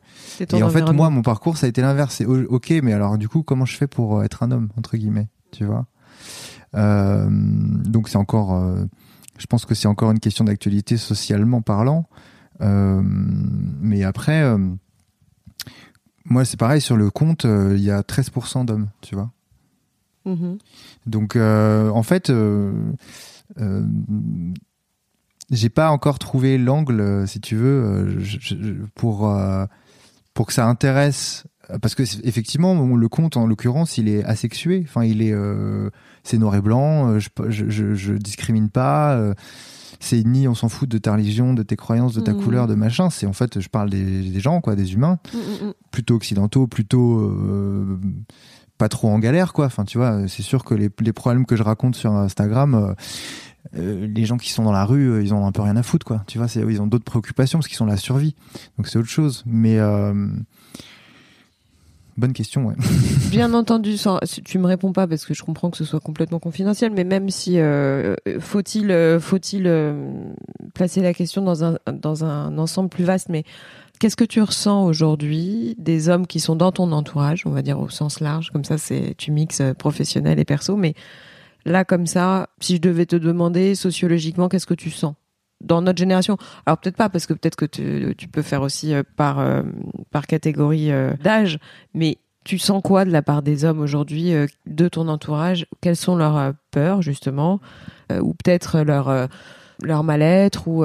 Et en fait, moi, mon parcours, ça a été l'inverse. C'est o- ok, mais alors du coup, comment je fais pour euh, être un homme entre guillemets, tu vois? Euh, Donc c'est encore, euh, je pense que c'est encore une question d'actualité socialement parlant. Euh, mais après, euh, moi, c'est pareil sur le compte, il y a 13% d'hommes, tu vois. Mhm. Donc, euh, en fait, euh, euh, j'ai pas encore trouvé l'angle, si tu veux, je- je- pour pour que ça intéresse. Parce que effectivement, le conte, en l'occurrence, il est asexué. Enfin, il est, c'est noir et blanc. Je, je, je, discrimine pas. c'est ni on s'en fout de ta religion, de tes croyances, de ta Mhm. couleur, de machin. C'est en fait, je parle des, des gens, quoi, des humains Mm, mm, mm. plutôt occidentaux, plutôt euh, trop en galère, quoi. Enfin, tu vois, c'est sûr que les, problèmes que je raconte sur Instagram, euh, euh, les gens qui sont dans la rue, euh, ils ont un peu rien à foutre, quoi. Tu vois, ils ont d'autres préoccupations parce qu'ils sont la survie. Donc c'est autre chose. Mais euh, bonne question, ouais. Bien entendu, tu me réponds pas parce que je comprends que ce soit complètement confidentiel, mais même si euh, euh, faut-il euh, faut-il euh, placer la question dans un dans un ensemble plus vaste, mais qu'est-ce que tu ressens aujourd'hui des hommes qui sont dans ton entourage, on va dire au sens large, comme ça c'est tu mixes euh, professionnel et perso, mais là comme ça, si je devais te demander sociologiquement, qu'est-ce que tu sens dans notre génération? Alors peut-être pas parce que peut-être que tu, peux faire aussi euh, par euh, par catégorie d'âge, mais tu sens quoi de la part des hommes aujourd'hui, de ton entourage? Quelles sont leurs peurs, justement? Ou peut-être leur, leur mal-être ou,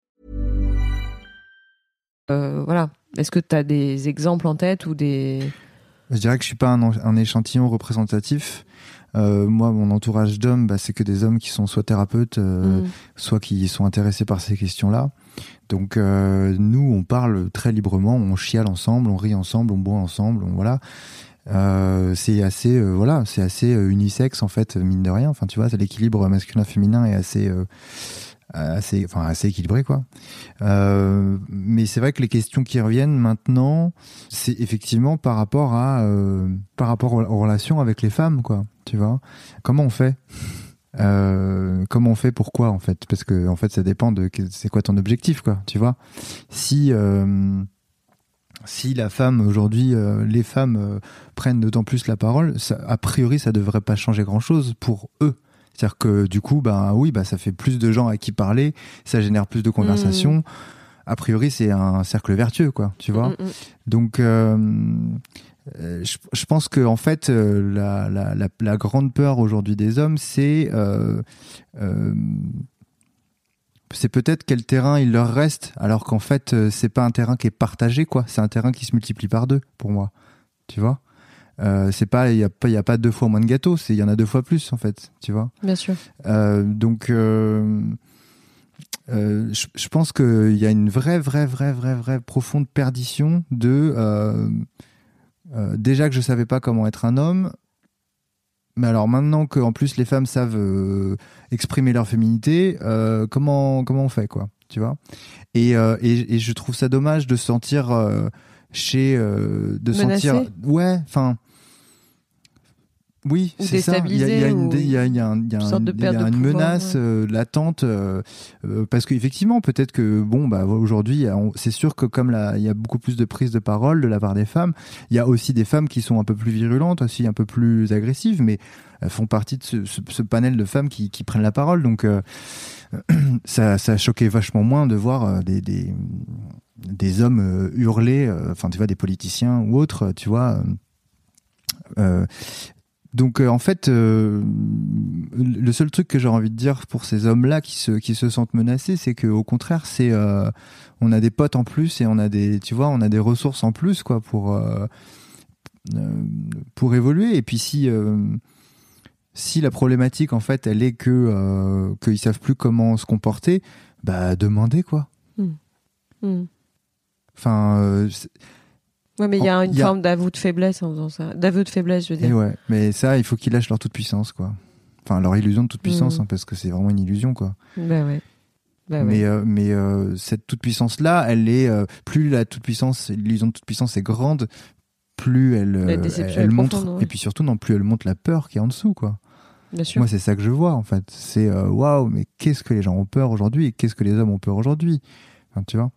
euh, voilà. Est-ce que tu as des exemples en tête ou des Je dirais que je suis pas un, un échantillon représentatif. Euh, moi, mon entourage d'hommes, bah, c'est que des hommes qui sont soit thérapeutes, euh, Mm. soit qui sont intéressés par ces questions-là. Donc euh, nous, on parle très librement, on chiale ensemble, on rit ensemble, on boit ensemble, on, voilà. C'est assez, voilà, c'est assez unisexe en fait, mine de rien. Enfin, tu vois, l'équilibre masculin-féminin est assez, assez, enfin assez équilibré quoi. Euh, mais c'est vrai que les questions qui reviennent maintenant, c'est effectivement par rapport à, euh, par rapport aux, relations avec les femmes quoi. Tu vois, comment on fait? Euh, comment on fait? Pourquoi en fait? Parce que en fait ça dépend de c'est quoi ton objectif quoi tu vois. Si si la femme aujourd'hui les femmes prennent d'autant plus la parole ça, a priori ça devrait pas changer grand chose pour eux c'est-à-dire que du coup, ben oui, bah ça fait plus de gens à qui parler, ça génère plus de conversations. Mm. A priori, c'est un cercle vertueux, quoi. Tu vois. Mm, mm, Donc, euh, euh, je, pense que en fait, euh, la, la, la, grande peur aujourd'hui des hommes, c'est c'est peut-être quel terrain il leur reste, alors qu'en fait, c'est pas un terrain qui est partagé, quoi. C'est un terrain qui se multiplie par deux, pour moi. Tu vois? Euh, c'est pas il y a pas il y a pas deux fois moins de gâteaux c'est il y en a deux fois plus en fait tu vois. Bien sûr. Euh, donc euh, je, je, pense qu'il y a une vraie vraie vraie vraie vraie profonde perdition de déjà que je savais pas comment être un homme mais alors maintenant que en plus les femmes savent exprimer leur féminité comment comment on fait quoi tu vois. Et, et, et je trouve ça dommage de sentir chez de sentir ouais enfin oui, c'est ça. Il y a, une, menace euh, latente euh, euh, parce qu'effectivement, peut-être que bon, bah aujourd'hui, c'est sûr que comme il y a beaucoup plus de prise de parole de la part des femmes, il y a aussi des femmes qui sont un peu plus virulentes, aussi un peu plus agressives, mais elles font partie de ce, ce, panel de femmes qui, qui, prennent la parole. Donc, ça, ça a choqué vachement moins de voir des, des, des hommes hurler, enfin, tu vois, des politiciens ou autres, tu vois. Euh, donc euh, en fait, euh, le seul truc que j'aurais envie de dire pour ces hommes-là qui se qui se sentent menacés, c'est que au contraire, c'est euh, on a des potes en plus et on a des tu vois, on a des ressources en plus quoi pour pour évoluer. Et puis si si la problématique en fait, elle est que qu'ils savent plus comment se comporter, bah demandez quoi. Hmm. Hmm. Enfin Ouais, mais il y a une forme d'aveu de faiblesse en faisant ça. D'aveu de faiblesse, je veux dire. Et ouais, mais ça, il faut qu'ils lâchent leur toute puissance, quoi. Enfin, leur illusion de toute puissance, mm. hein, parce que c'est vraiment une illusion, quoi. Bah ouais. Bah mais euh, mais euh, cette toute puissance là, elle est euh, plus la toute puissance, l'illusion de toute puissance est grande, plus elle elle, montre et puis surtout non plus elle montre la peur qui est en dessous quoi. Bien sûr. Moi c'est ça que je vois en fait, c'est waouh mais qu'est-ce que les gens ont peur aujourd'hui et qu'est-ce que les hommes ont peur aujourd'hui, enfin, tu vois.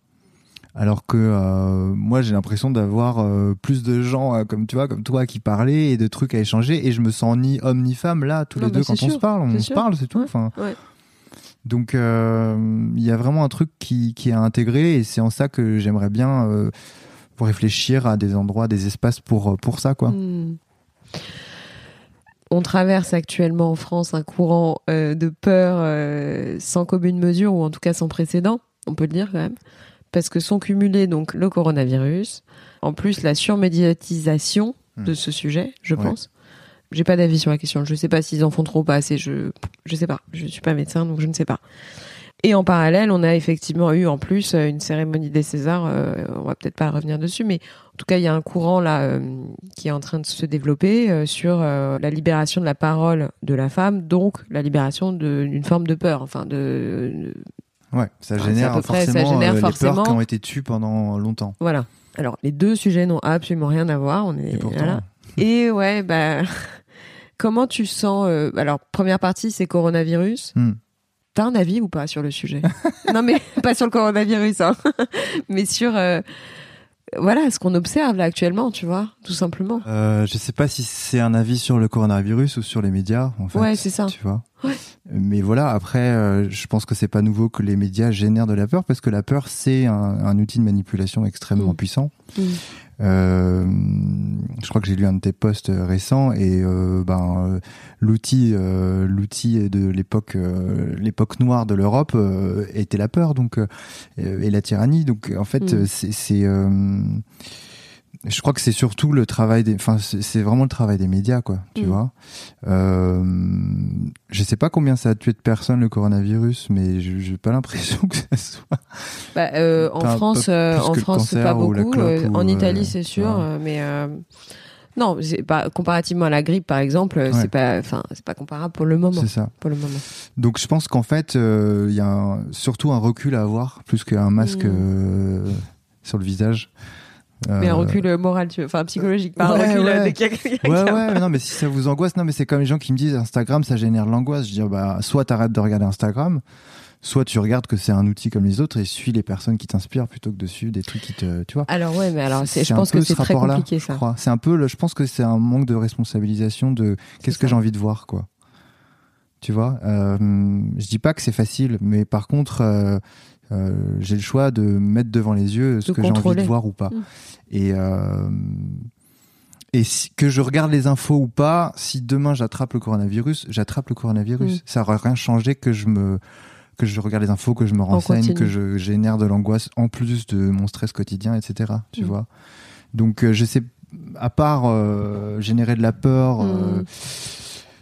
Alors que euh, moi j'ai l'impression d'avoir euh, plus de gens euh, comme tu vois comme toi qui parlaient et de trucs à échanger. Et je me sens ni homme ni femme là tous les deux quand on se parle on se parle c'est tout enfin. donc il y a vraiment un truc qui, qui est à intégrer et c'est en ça que j'aimerais bien réfléchir à des endroits des espaces pour pour ça quoi. Hmm. On traverse actuellement en France un courant de peur sans commune mesure ou en tout cas sans précédent, on peut le dire quand même parce que sont cumulés donc le coronavirus, en plus la surmédiatisation de hmm. ce sujet, je pense. J'ai pas d'avis sur la question. Je sais pas s'ils en font trop ou pas assez. Je je sais pas. Je suis pas médecin donc je ne sais pas. Et en parallèle, on a effectivement eu en plus une cérémonie des Césars. Euh, on va peut-être pas revenir dessus, mais en tout cas, il y a un courant là euh, qui est en train de se développer euh, sur la libération de la parole de la femme, donc la libération d'une forme de peur, enfin de, Ouais, ça génère, forcément, ça génère les peurs qui ont été tues pendant longtemps. Voilà. Alors, les deux sujets n'ont absolument rien à voir. On est, Et pourtant. Et ouais, bah, comment tu sens euh, Alors, première partie, c'est coronavirus. Hmm. T'as un avis ou pas sur le sujet? Non, mais pas sur le coronavirus, hein. mais sur euh, voilà ce qu'on observe là actuellement, tu vois, tout simplement. Euh, je sais pas si c'est un avis sur le coronavirus ou sur les médias, en fait. Ouais, c'est ça. Tu vois. Mais voilà, après, euh, je pense que c'est pas nouveau que les médias génèrent de la peur parce que la peur, c'est un, un, outil de manipulation extrêmement mm. puissant. Mm. Euh, je crois que j'ai lu un de tes posts récents et euh, ben l'outil euh, l'outil de l'époque euh, l'époque noire de l'Europe était la peur donc et la tyrannie donc en fait mm. c'est je crois que c'est surtout le travail des enfin c'est vraiment le travail des médias quoi tu mm. vois euh, je sais pas combien ça a tué de personnes le coronavirus mais j'ai pas l'impression que ça soit bah, euh, en France euh, en France pas beaucoup euh, en Italie c'est sûr mais Non, c'est pas comparativement à la grippe par exemple, Ouais. c'est pas, enfin, c'est pas comparable pour le moment. C'est ça. Pour le moment. Donc je pense qu'en fait, euh, il y a un- surtout un recul à avoir plus qu'un masque Mm. euh, sur le visage. Mais un Euh, recul moral, tu veux, enfin psychologique, pas un Ouais, recul euh, ouais. dès qu'il y a quelqu'un Ouais, ouais, mais non, mais si ça vous angoisse, non, mais c'est comme les gens qui me disent Instagram, ça génère l'angoisse. Je dis, bah, soit t'arrêtes de regarder Instagram, soit tu regardes que c'est un outil comme les autres et suis les personnes qui t'inspirent plutôt que de suivre des trucs qui te, tu vois. Alors ouais, mais alors c'est, je un pense que ce c'est très compliqué ça. C'est un peu, le- je pense que c'est un manque de responsabilisation de qu'est-ce que j'ai envie de voir, quoi. Tu vois, euh, je dis pas que c'est facile, mais par contre, euh, euh, j'ai le choix de mettre devant les yeux ce De que j'ai envie de voir ou pas. Mm. Et euh, et si- que je regarde les infos ou pas, si demain j'attrape le coronavirus, j'attrape le coronavirus. Mm. Ça aurait rien changé que je me que je regarde les infos, que je me renseigne, que je génère de l'angoisse en plus de mon stress quotidien, etc. Tu Mm. vois. Donc euh, je sais, à part euh, générer de la peur, euh, Mm.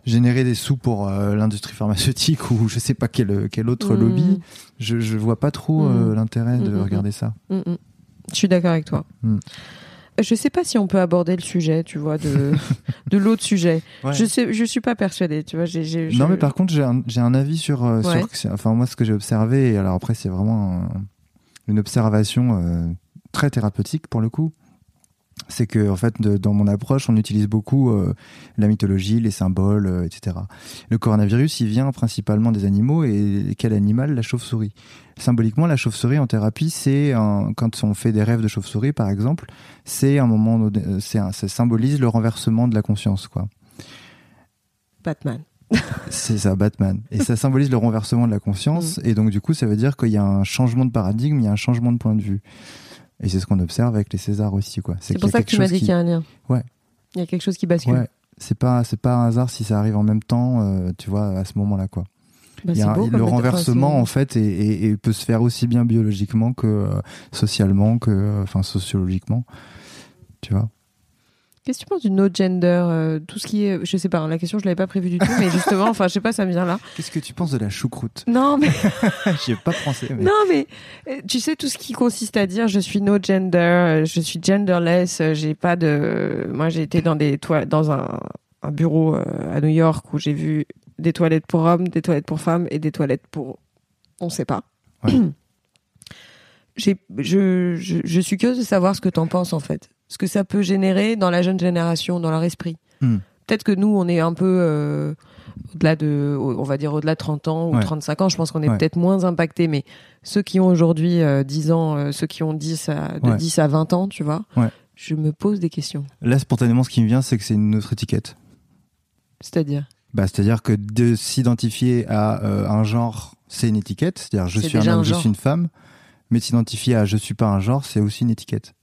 Générer des sous pour euh, l'industrie pharmaceutique ou je sais pas quel, quel autre Mm. lobby, je, je vois pas trop euh, Mm. l'intérêt de Mm, mm, regarder ça. Je suis d'accord avec toi. Je sais pas si on peut aborder le sujet, tu vois, de, de l'autre sujet. Je sais, je suis pas persuadée, tu vois. Je- Non, mais par contre, j'ai un, un avis sur, euh, Ouais. sur enfin moi ce que j'ai observé. Et alors après, c'est vraiment un- une observation euh, très thérapeutique pour le coup. C'est que en fait, de- dans mon approche, on utilise beaucoup euh, la mythologie, les symboles, euh, etc. Le coronavirus, il vient principalement des animaux. Et quel animal? La chauve-souris. Symboliquement, la chauve-souris en thérapie, c'est quand on fait des rêves de chauve-souris, par exemple, c'est un moment, euh, c'est un- ça symbolise le renversement de la conscience, quoi. Batman. C'est ça, Batman. Et ça symbolise le renversement de la conscience. Mm. Et donc, du coup, ça veut dire qu'il y a un changement de paradigme, il y a un changement de point de vue. Et c'est ce qu'on observe avec les Césars aussi, quoi. C'est pour ça que tu m'as dit qui- qu'il y a un lien. Ouais. Il y a quelque chose qui bascule. Ouais. C'est pas, c'est pas un hasard si ça arrive en même temps, euh, tu vois, à ce moment-là, quoi. Bah, a beau le renversement, en fait, et, et- et peut se faire aussi bien biologiquement que euh, socialement, que, euh, enfin, sociologiquement. Tu vois. Qu'est-ce que tu penses du no gender euh, Tout ce qui est. Je sais pas, hein, la question, je l'avais pas prévue du tout, mais justement, enfin, je sais pas, ça me vient là. Qu'est-ce que tu penses de la choucroute? Non, mais. J'y ai pas pensé. Mais... Non, mais euh, tu sais tout ce qui consiste à dire je suis no gender, euh, je suis genderless, euh, j'ai pas de. Moi, j'ai été dans des toi dans un, un bureau euh, à New York où j'ai vu des toilettes pour hommes, des toilettes pour femmes et des toilettes pour on sait pas. Ouais. j'ai je, je je suis curieuse de savoir ce que t'en penses en fait, ce que ça peut générer dans la jeune génération, dans leur esprit. Hmm. Peut-être que nous, on est un peu euh, au-delà de, on va dire au-delà de 30 ans ou Ouais. 35 ans. Je pense qu'on est Ouais. peut-être moins impacté, mais ceux qui ont aujourd'hui euh, 10 ans, euh, ceux qui ont 10 à, de Ouais. 10 à 20 ans, tu vois, je me pose des questions. Là, spontanément, ce qui me vient, c'est que c'est une autre étiquette. C'est-à-dire, Bah, c'est-à-dire que de s'identifier à euh, un genre, c'est une étiquette. C'est-à-dire je suis un homme, un je suis une femme. Mais s'identifier à je suis pas un genre, c'est aussi une étiquette.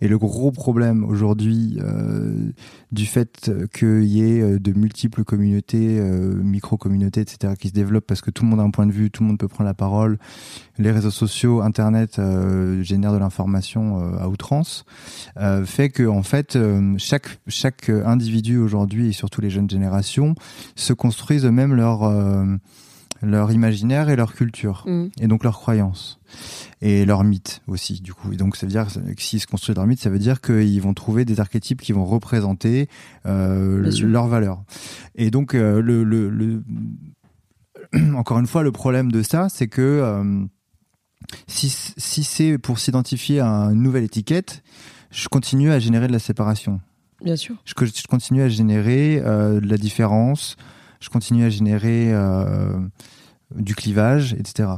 Et le gros problème aujourd'hui euh, du fait qu'il y ait euh, de multiples communautés, euh, micro-communautés, etc., qui se développent parce que tout le monde a un point de vue, tout le monde peut prendre la parole, les réseaux sociaux, Internet génèrent de l'information à outrance, fait que en fait chaque chaque individu aujourd'hui et surtout les jeunes générations se construisent eux-mêmes leur leur imaginaire et leur culture Hmm. et donc leurs croyances et leurs mythes aussi du coup et donc ça veut dire que s'ils se construisent leur mythe ça veut dire qu'ils vont trouver des archétypes qui vont représenter euh, leurs valeurs et donc euh, le, le, le- encore une fois le problème de ça c'est que euh, si, si c'est pour s'identifier à une nouvelle étiquette je continue à générer de la séparation bien sûr. je, je continue à générer de la différence, je continue à générer euh, du clivage, etc.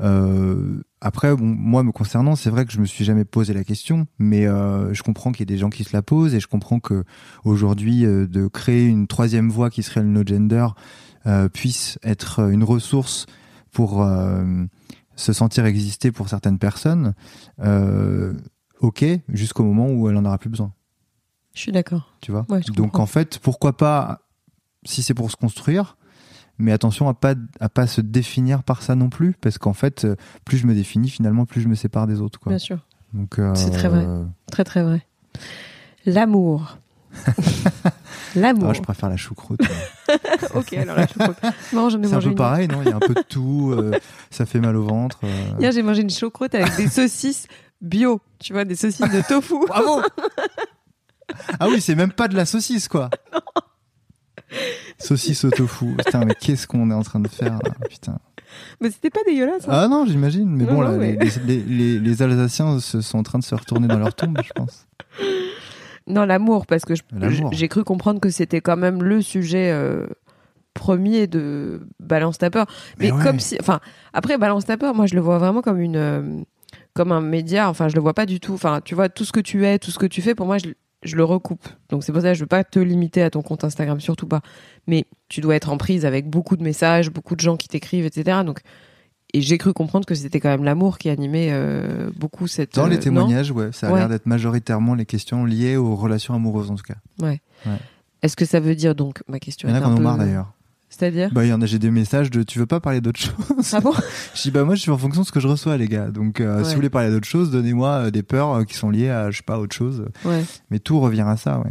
Euh, après, bon, moi, me concernant, c'est vrai que je me suis jamais posé la question, mais euh, je comprends qu'il y ait des gens qui se la posent et je comprends que aujourd'hui, euh, de créer une troisième voie qui serait le no gender puisse être une ressource pour se sentir exister pour certaines personnes. Ok, jusqu'au moment où elle en aura plus besoin Je suis d'accord. tu vois? Ouais, Donc comprends. en fait, pourquoi pas, si c'est pour se construire, mais attention à pas à pas se définir par ça non plus, parce qu'en fait, euh, plus je me définis, finalement, plus je me sépare des autres. Quoi. Bien sûr. Donc euh, C'est très vrai. Très très vrai. L'amour. L'amour. ah, je préfère la choucroute. ok, alors je crois. Non, j'en ai c'est un mangé peu une. pareil, non? Il y a un peu de tout, euh, ça fait mal au ventre. euh. Hier, j'ai mangé une choucroute avec des saucisses bio. Tu vois, des saucisses de tofu. Bravo ah oui, c'est même pas de la saucisse, quoi. Saucisse au tofu. Putain, mais qu'est-ce qu'on est en train de faire là? Putain. Mais c'était pas dégueulasse. hein. Ah non, j'imagine. Mais Non, bon, non, là, mais- les, les- les- les Alsaciens se sont en train de se retourner dans leur tombe, je pense. Non, l'amour, parce que j'ai cru comprendre que c'était quand même le sujet euh, premier de Balance ta peur. Mais, Mais ouais. comme si. Enfin, après, Balance ta peur, moi, je le vois vraiment comme une. euh, comme un média. Enfin, je le vois pas du tout. Enfin, tu vois, tout ce que tu es, tout ce que tu fais, pour moi, je, je le recoupe. Donc, c'est pour ça que je veux pas te limiter à ton compte Instagram, surtout pas. Mais tu dois être en prise avec beaucoup de messages, beaucoup de gens qui t'écrivent, etc. Donc. Et j'ai cru comprendre que c'était quand même l'amour qui animait euh, beaucoup cette. Dans euh, les témoignages, ouais, ça a Ouais. l'air d'être majoritairement les questions liées aux relations amoureuses, en tout cas. Est-ce que ça veut dire donc ma question Il y en a qui un en ont peu- marre d'ailleurs. C'est-à-dire Bah, il y en a, j'ai des messages de tu veux pas parler d'autre chose? Ah bon? Je dis bah moi je suis en fonction de ce que je reçois les gars. Donc euh, si vous voulez parler d'autre chose, donnez-moi euh, des peurs euh, qui sont liées à je sais pas autre chose. Ouais. Mais tout revient à ça, ouais.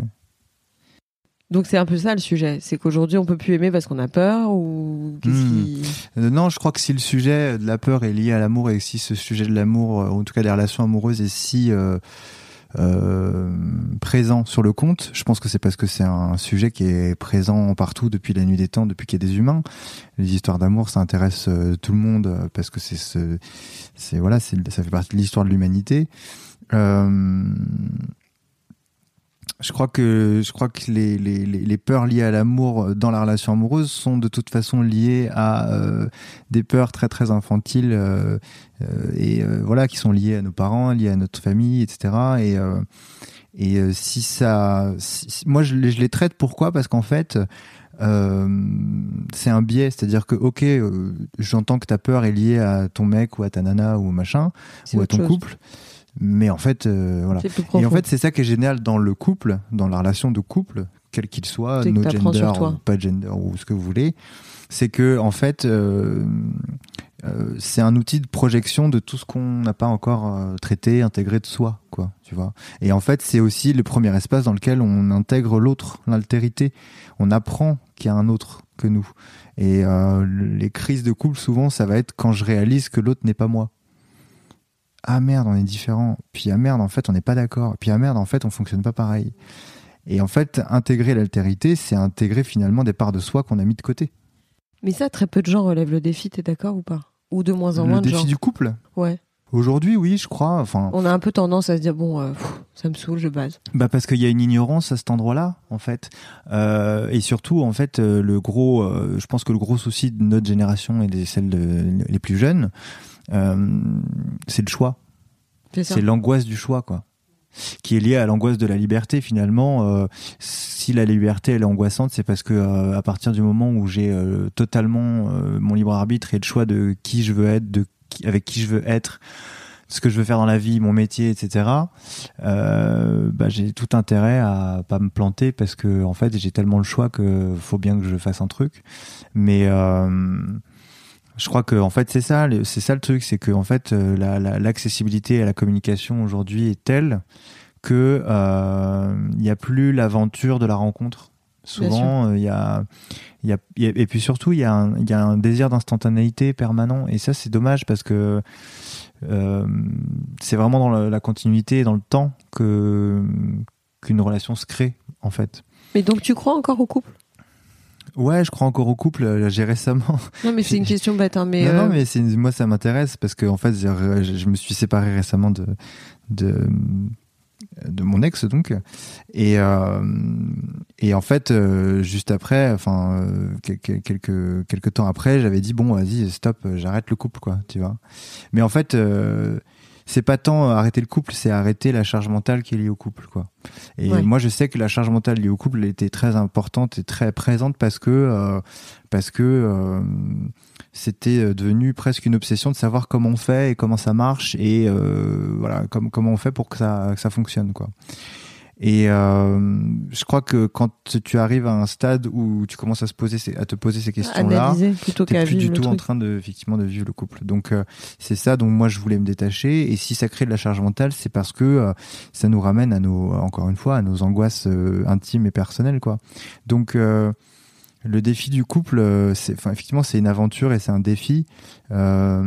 Donc c'est un peu ça le sujet, c'est qu'aujourd'hui on peut plus aimer parce qu'on a peur ou Hmm. qui non, je crois que si le sujet de la peur est lié à l'amour et si ce sujet de l'amour, ou en tout cas des relations amoureuses, est si euh, présent sur le compte, je pense que c'est parce que c'est un sujet qui est présent partout depuis la nuit des temps, depuis qu'il y a des humains. Les histoires d'amour, ça intéresse euh, tout le monde euh, parce que c'est ce, c'est voilà, ça fait partie de l'histoire de l'humanité. Je crois que je crois que les, les, les peurs liées à l'amour dans la relation amoureuse sont de toute façon liées à euh, des peurs très très infantiles euh, euh, et euh, voilà qui sont liées à nos parents, liées à notre famille, etc. Et et si ça, si- moi je les, je les traite pourquoi? Parce qu'en fait c'est un biais, c'est-à-dire que ok, j'entends que ta peur est liée à ton mec ou à ta nana ou machin ou à ton chose. couple, mais en fait euh, voilà. Et en fait, c'est ça qui est génial dans le couple, dans la relation de couple, quel qu'il soit, no gender ou pas gender ou ce que vous voulez, c'est que en fait, euh, euh, c'est un outil de projection de tout ce qu'on n'a pas encore traité, intégré de soi, quoi, tu vois. Et en fait, c'est aussi le premier espace dans lequel on intègre l'autre, l'altérité. On apprend qu'il y a un autre que nous. Et les crises de couple, souvent, ça va être quand je réalise que l'autre n'est pas moi ah merde, on est différent. Puis ah merde, en fait, on n'est pas d'accord. Puis ah merde, en fait, on fonctionne pas pareil. Et en fait, intégrer l'altérité, c'est intégrer finalement des parts de soi qu'on a mis de côté. Mais ça, très peu de gens relèvent le défi, t'es d'accord ou pas? Ou de moins en Le moins de défi gens. du couple? Ouais. Aujourd'hui, oui, je crois. Enfin, On a un peu tendance à se dire bon, euh, pff, ça me saoule, je base. bah parce qu'il y a une ignorance à cet endroit-là, en fait. Euh, et surtout, en fait, euh, le gros, euh, je pense que le gros souci de notre génération et des celles de, les plus jeunes, c'est le choix. C'est l'angoisse du choix, quoi. Qui est liée à l'angoisse de la liberté, finalement. Euh, si la liberté, elle est angoissante, c'est parce que euh, à partir du moment où j'ai euh, totalement euh, mon libre arbitre et le choix de qui je veux être, de qui, avec qui je veux être, ce que je veux faire dans la vie, mon métier, etc. Euh, bah, j'ai tout intérêt à pas me planter parce que en fait j'ai tellement le choix que faut bien que je fasse un truc. Mais euh, je crois que en fait c'est ça, le- c'est ça le truc, c'est que en fait euh, la- la- l'accessibilité à la communication aujourd'hui est telle que euh, il n'y a plus l'aventure de la rencontre. Souvent, euh, il y, a, il y, a, il y a- et puis surtout, il y, a un- il y a un désir d'instantanéité permanent. Et ça, c'est dommage parce que euh, c'est vraiment dans la, la continuité et dans le temps que qu'une relation se crée, en fait. Mais donc tu crois encore au couple? Ouais, je crois encore au couple. euh, J'ai récemment Non, mais c'est une question bête, hein, mais. non, euh, non, mais c'est moi ça m'intéresse parce que en fait je, je me suis séparé récemment de de de mon ex donc et euh, et en fait euh, juste après enfin euh, quelques quelques quelques temps après j'avais dit bon vas-y stop euh, j'arrête le couple quoi tu vois mais en fait euh, c'est pas tant arrêter le couple c'est arrêter la charge mentale qui est liée au couple quoi et Ouais. moi je sais que la charge mentale liée au couple était très importante et très présente parce que euh, parce que euh, c'était euh, devenu presque une obsession de savoir comment on fait et comment ça marche et euh, voilà comme, comment on fait pour que ça, que ça fonctionne quoi. Et euh, je crois que quand tu arrives à un stade où tu commences à se poser ces- à te poser ces questions là, analyser plutôt t'es qu'à plus du tout en train de effectivement de vivre le couple. Donc euh, c'est ça dont moi je voulais me détacher. Et si ça crée de la charge mentale, c'est parce que euh, ça nous ramène à nos encore une fois à nos angoisses euh, intimes et personnelles quoi. Donc euh, le défi du couple, c'est enfin effectivement c'est une aventure et c'est un défi. Euh,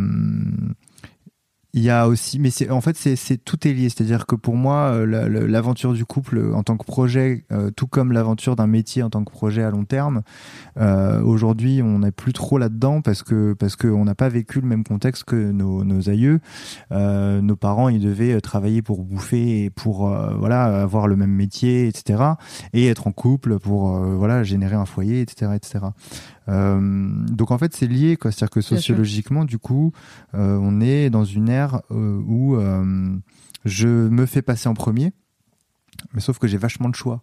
Il y a aussi, mais c'est en fait c'est tout est lié. C'est-à-dire que pour moi, euh, la- la- l'aventure du couple euh, en tant que projet, euh, tout comme l'aventure d'un métier en tant que projet à long terme, euh, aujourd'hui on n'est plus trop là-dedans parce que parce que on n'a pas vécu le même contexte que nos, nos aïeux. Euh, nos parents, ils devaient travailler pour bouffer et pour euh, voilà avoir le même métier, etc. Et être en couple pour euh, voilà générer un foyer, etc., etc. Euh, donc en fait c'est lié quoi. C'est-à-dire que sociologiquement du coup euh, on est dans une ère euh, où je me fais passer en premier, mais sauf que j'ai vachement de choix.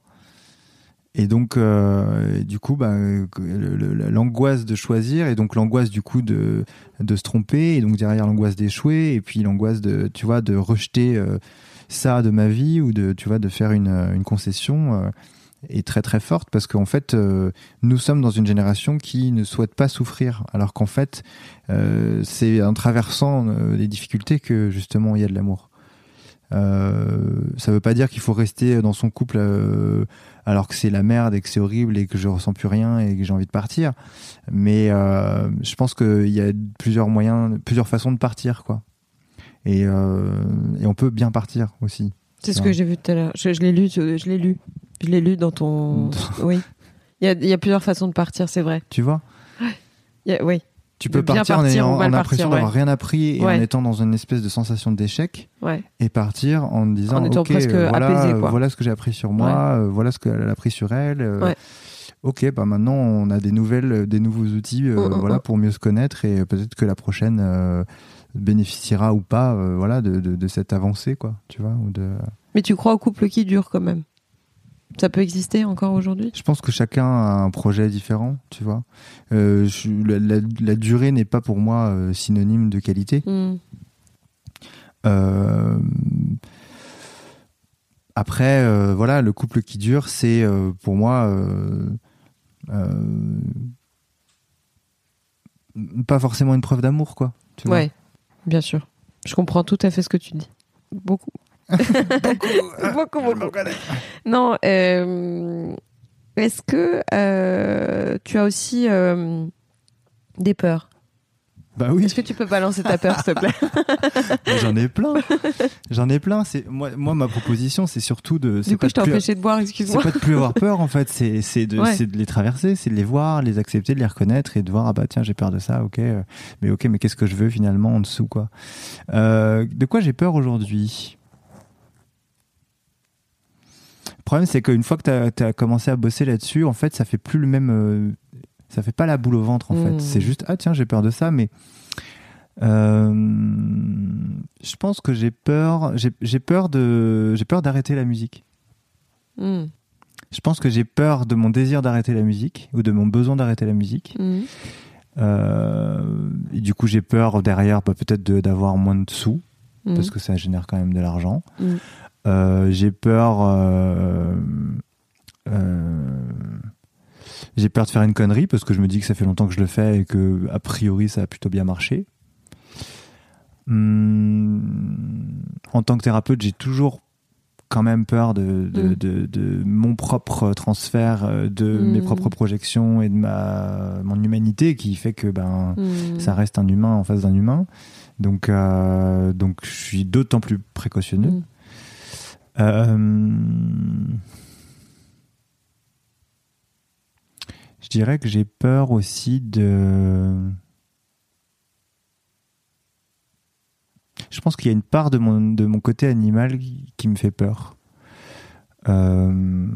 Et donc, euh, du coup, bah, l'angoisse de choisir, et donc l'angoisse du coup de, de se tromper, et donc derrière l'angoisse d'échouer, et puis l'angoisse de, tu vois, de rejeter euh, ça de ma vie, ou de, tu vois, de faire une, une concession, euh, est très très forte, parce qu'en fait, euh, nous sommes dans une génération qui ne souhaite pas souffrir, alors qu'en fait, euh, c'est en traversant euh, les difficultés que justement il y a de l'amour. Euh, ça veut pas dire qu'il faut rester dans son couple alors que c'est la merde et que c'est horrible et que je ressens plus rien et que j'ai envie de partir. Mais je pense qu'il y a plusieurs moyens, plusieurs façons de partir, quoi. Et, et on peut bien partir aussi. C'est ce que j'ai vu tout à l'heure. Je, je l'ai lu, je je l'ai lu. Je l'ai lu dans ton. oui. Il y a, il y a plusieurs façons de partir, c'est vrai. Tu vois Il y a- oui, Tu peux partir, en ayant en l'impression d'avoir rien appris et Ouais. en étant dans une espèce de sensation d'échec ouais. et partir en disant En étant ok presque euh, voilà, apaisé, euh, quoi. voilà ce que j'ai appris sur moi euh, voilà ce qu'elle a appris sur elle euh, ok bah maintenant on a des nouvelles des nouveaux outils euh, voilà pour mieux se connaître et peut-être que la prochaine bénéficiera ou pas voilà de, de, de cette avancée quoi tu vois ou de Mais tu crois au couple qui dure quand même? Ça peut exister encore aujourd'hui? Je pense que chacun a un projet différent tu vois euh, je- la, la- la durée n'est pas pour moi euh, synonyme de qualité Hmm. Euh, Après, voilà, le couple qui dure, c'est pour moi pas forcément une preuve d'amour, quoi. tu vois. Ouais, bien sûr. Je comprends tout à fait ce que tu dis. Beaucoup. beaucoup, beaucoup. Non, euh, est-ce que euh, tu as aussi euh, des peurs? Bah oui, Est-ce que tu peux balancer ta peur, s'il te plaît? J'en ai plein. J'en ai plein. C'est moi, moi, ma proposition, c'est surtout de. c'est Du pas coup, je t'ai empêché de boire, C'est excuse-moi. pas de plus avoir peur en fait, c'est c'est de, Ouais. c'est de les traverser, c'est de les voir, les accepter, de les reconnaître et de voir ah bah tiens j'ai peur de ça, ok, mais ok mais qu'est-ce que je veux finalement en dessous quoi. Euh, de quoi j'ai peur aujourd'hui Le problème c'est qu'une fois que tu as, commencé à bosser là-dessus, en fait ça fait plus le même, euh, ça fait pas la boule au ventre en fait. C'est juste ah tiens j'ai peur de ça, mais euh, je pense que j'ai peur, j'ai peur de, j'ai peur d'arrêter la musique. Hmm, Je pense que j'ai peur de mon désir d'arrêter la musique ou de mon besoin d'arrêter la musique. hmm. Euh, et du coup, j'ai peur derrière bah, peut-être d'avoir moins de sous Hmm. parce que ça génère quand même de l'argent. Euh, j'ai peur. euh, euh, j'ai peur de faire une connerie parce que je me dis que ça fait longtemps que je le fais et que a priori ça a plutôt bien marché. Hum, en tant que thérapeute, j'ai toujours quand même peur de, de, Mm. de- de mon propre transfert, de Mm. mes propres projections et de ma mon humanité qui fait que ben Hmm. ça reste un humain en face d'un humain. Donc, euh, donc je suis d'autant plus précautionneux. Euh, je dirais que j'ai peur aussi de. Je pense qu'il y a une part de mon, de mon côté animal qui, me fait peur. Euh,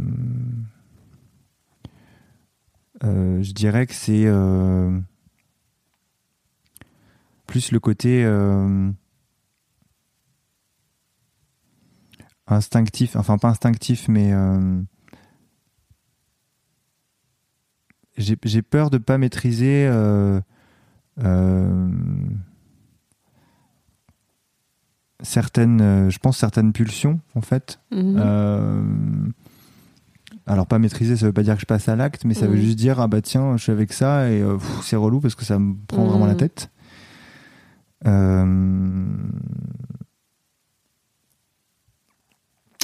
euh, je dirais que c'est plus le côté euh, instinctif, enfin pas instinctif, mais euh, j'ai peur de pas maîtriser euh, euh, certaines, je pense certaines pulsions en fait. Mhm. Euh, alors pas maîtriser, ça veut pas dire que je passe à l'acte, mais ça veut Mhm. juste dire ah bah tiens, je suis avec ça et euh, c'est relou parce que ça me prend vraiment la Mhm. tête. Euh,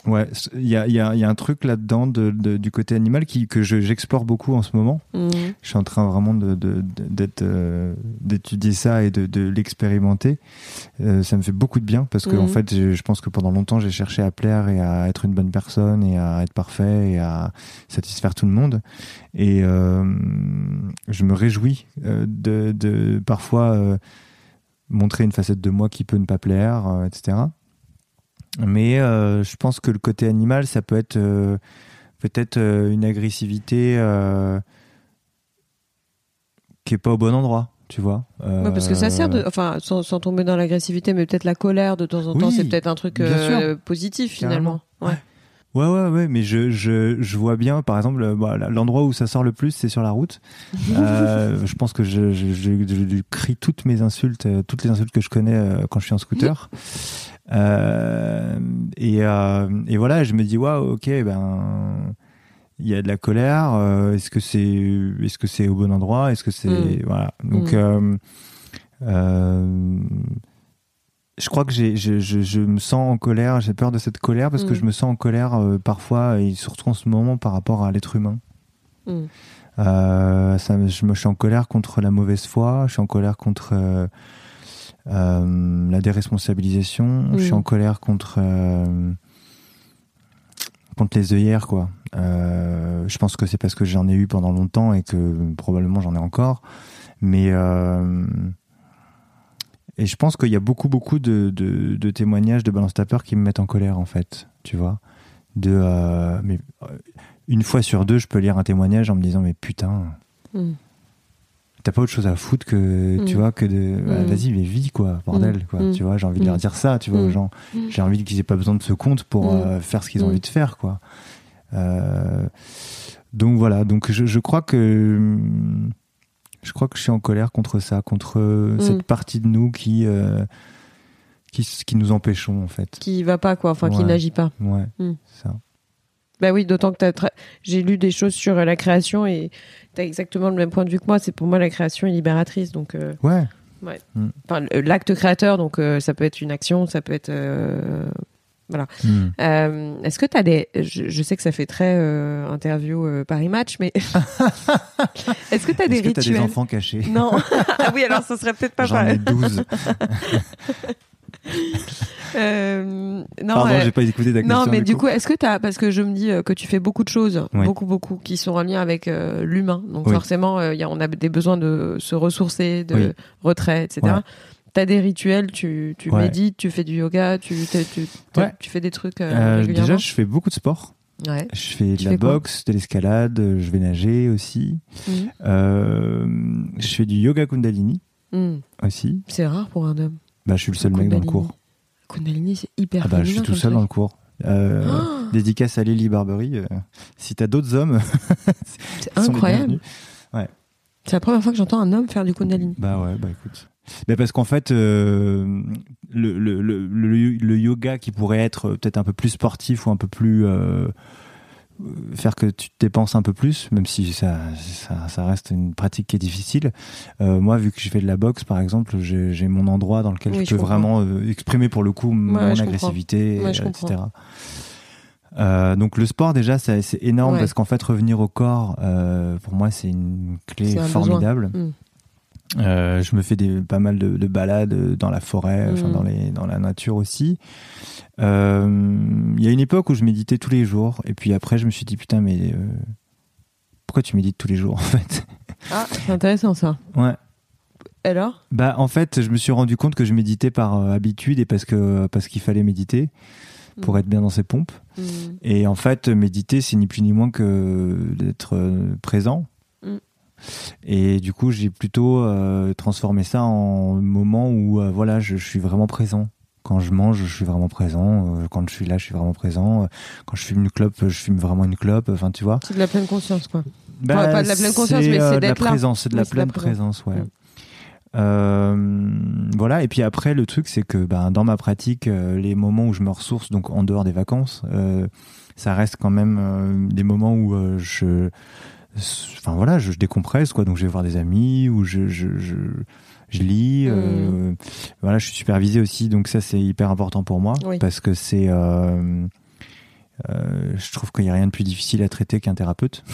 Ouais, il y a, y, a, y a, un truc là-dedans de, de, du côté animal qui, que j'explore beaucoup en ce moment. Mmh. Je suis en train vraiment de, d'être, euh, d'étudier ça et de, de l'expérimenter. Euh, ça me fait beaucoup de bien parce que Mhm. en fait, je, je pense que pendant longtemps, j'ai cherché à plaire et à être une bonne personne et à être parfait et à satisfaire tout le monde. Et euh, je me réjouis euh, de, de parfois euh, montrer une facette de moi qui peut ne pas plaire, euh, etc. Mais euh, je pense que le côté animal, ça peut être euh, peut-être euh, une agressivité qui est pas au bon endroit, tu vois. Ouais, parce que ça sert de, enfin, sans, sans tomber dans l'agressivité, mais peut-être la colère de temps en temps, c'est peut-être un truc positif finalement. Ouais. Ouais, ouais, ouais, mais je, je, je vois bien, par exemple, bah, l'endroit où ça sort le plus, c'est sur la route. Je pense que je, crie toutes mes insultes, toutes les insultes que je connais quand je suis en scooter. Euh, et, euh, et voilà, je me dis, waouh, ok, ben, il y a de la colère. euh, est-ce que c'est, est-ce que c'est au bon endroit Est-ce que c'est, Mm. voilà. Donc, Mm. je crois que j'ai, je, je, je me sens en colère, j'ai peur de cette colère parce que Mm. je me sens en colère parfois et surtout en ce moment par rapport à l'être humain. Ça, je me je suis en colère contre la mauvaise foi, je suis en colère contre la déresponsabilisation, je suis en colère contre euh, contre les œillères quoi. Euh, je pense que c'est parce que j'en ai eu pendant longtemps et que probablement j'en ai encore, mais euh, et je pense qu'il y a beaucoup beaucoup de, de, de témoignages de balance tapeur qui me mettent en colère en fait, tu vois. De euh, mais euh, une fois sur deux, je peux lire un témoignage en me disant mais putain, Mm. T'as pas autre chose à foutre que tu Mm. vois que de bah, Mm. vas-y mais vis quoi bordel Mm. quoi tu vois j'ai envie de leur dire ça tu vois aux gens j'ai envie qu'ils aient pas besoin de ce compte pour euh, faire ce qu'ils ont envie de faire quoi Euh, donc voilà donc je, je crois que je crois que je suis en colère contre ça contre cette partie de nous qui euh, qui, qui nous empêchons en fait Qui va pas quoi, enfin qui n'agit pas. ouais Mm. ça Bah oui, d'autant que t'as tra- j'ai lu des choses sur euh, la création et t'as exactement le même point de vue que moi. C'est pour moi la création est libératrice, donc euh, ouais enfin le- l'acte créateur, donc euh, ça peut être une action, ça peut être euh, Mm. Est-ce que tu as des. Je, je sais que ça fait très interview Paris Match, mais. Est-ce que tu as des est-ce que t'as rituels des enfants cachés Non. ah oui, alors ça serait peut-être pas j'en ai pareil. 12 Euh, non, pardon euh, j'ai pas écouté ta question non, mais du coup, est-ce que tu as. Parce que je me dis euh, que tu fais beaucoup de choses, Oui. beaucoup, beaucoup, qui sont en lien avec euh, l'humain. Donc Oui. forcément, euh, il y a, on a des besoins de se ressourcer, de Oui. retrait, etc. Ouais. T'as des rituels, tu, tu Ouais. médites, tu fais du yoga, tu, tu, tu, tu- Ouais. tu fais des trucs euh, Euh, régulièrement? déjà je fais beaucoup de sport Ouais. Je fais de la boxe, de l'escalade, euh, je vais nager aussi. Mhm. Euh, je fais du yoga Kundalini Mhm. aussi. C'est rare pour un homme. Bah, je suis le seul mec dans le cours. Kundalini, c'est hyper Ah bah, je suis tout seul dans le cours. Euh, Oh, Dédicace à Lily Barbery. euh, si t'as d'autres hommes, c'est incroyable. C'est la première fois que j'entends un homme faire du Kundalini. Bah ouais, bah écoute. Mais parce qu'en fait, euh, le, le, le, le- le yoga qui pourrait être peut-être un peu plus sportif ou un peu plus euh, faire que tu te dépenses un peu plus, même si ça, ça, ça reste une pratique qui est difficile. Euh, moi, vu que je fais de la boxe, par exemple, j'ai mon endroit dans lequel Oui, je peux vraiment euh, exprimer pour le coup mon Ouais, agressivité, Ouais, euh, etc. Euh, donc le sport déjà c'est énorme Ouais. parce qu'en fait revenir au corps pour moi c'est une clé un formidable. Mm. Euh, je me fais des, pas mal de, de balades dans la forêt, Mm. dans, les, dans la nature aussi. Euh, Il y a une époque où je méditais tous les jours, et puis après je me suis dit putain mais euh, pourquoi tu médites tous les jours en fait? Ah, c'est intéressant ça. Ouais. Alors? Bah en fait je me suis rendu compte que je méditais par euh, habitude et parce que parce qu'il fallait méditer pour Mm. être bien dans ses pompes. Mm. Et en fait, méditer, c'est ni plus ni moins que d'être euh, présent. Et du coup, j'ai plutôt euh, transformé ça en moment où euh, voilà, je, je suis vraiment présent. Quand je mange, je suis vraiment présent. Euh, quand je suis là, je suis vraiment présent. Quand je fume une clope, je fume vraiment une clope. Enfin, tu vois. C'est de la pleine conscience, quoi. pas de la pleine conscience, mais c'est d'être là. c'est de la pleine présence, ouais. Mm. Euh, voilà. Et puis après, le truc, c'est que ben, dans ma pratique, euh, les moments où je me ressource, donc en dehors des vacances, euh, ça reste quand même des moments où je, enfin voilà, je, je décompresse quoi. Donc je vais voir des amis ou je, je, je, je lis. Mm. euh, voilà, je suis supervisé aussi, donc ça c'est hyper important pour moi Oui. parce que c'est euh, Euh, je trouve qu'il n'y a rien de plus difficile à traiter qu'un thérapeute.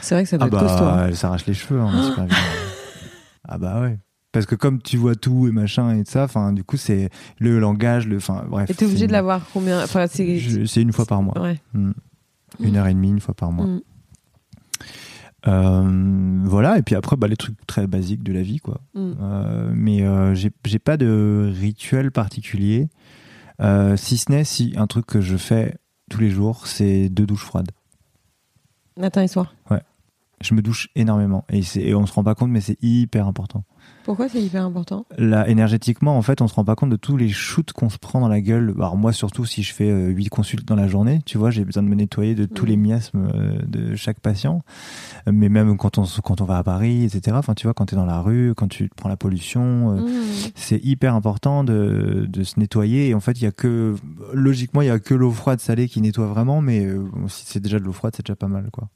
C'est vrai que ça doit Ah être costaud. bah, elle s'arrache les cheveux. hein, pas bien. ah bah ouais. Parce que comme tu vois tout et machin et de ça, enfin du coup c'est le langage, le, enfin bref. Et t'es obligé de l'avoir combien? Enfin, C'est une fois par mois. Ouais. Mm. Une heure et demie, une fois par mois. Mm. Euh, voilà, et puis après, bah, les trucs très basiques de la vie, quoi. Mm. Euh, mais euh, j'ai pas de rituel particulier. Euh, si ce n'est si un truc que je fais tous les jours, c'est deux douches froides. Matin et soir. Je me douche énormément et, et on se rend pas compte, mais c'est hyper important. Pourquoi c'est hyper important? Là, énergétiquement, en fait, on se rend pas compte de tous les shoots qu'on se prend dans la gueule. Alors moi, surtout si je fais euh, 8 consultes dans la journée, tu vois, j'ai besoin de me nettoyer de tous Mhm. les miasmes euh, de chaque patient. Mais même quand on, quand on va à Paris, etc. Enfin, tu vois, quand tu es dans la rue, quand tu prends la pollution, euh, Mm. c'est hyper important de, de se nettoyer. Et en fait, il y a que, logiquement, il y a que l'eau froide salée qui nettoie vraiment, mais euh, si c'est déjà de l'eau froide, c'est déjà pas mal, quoi.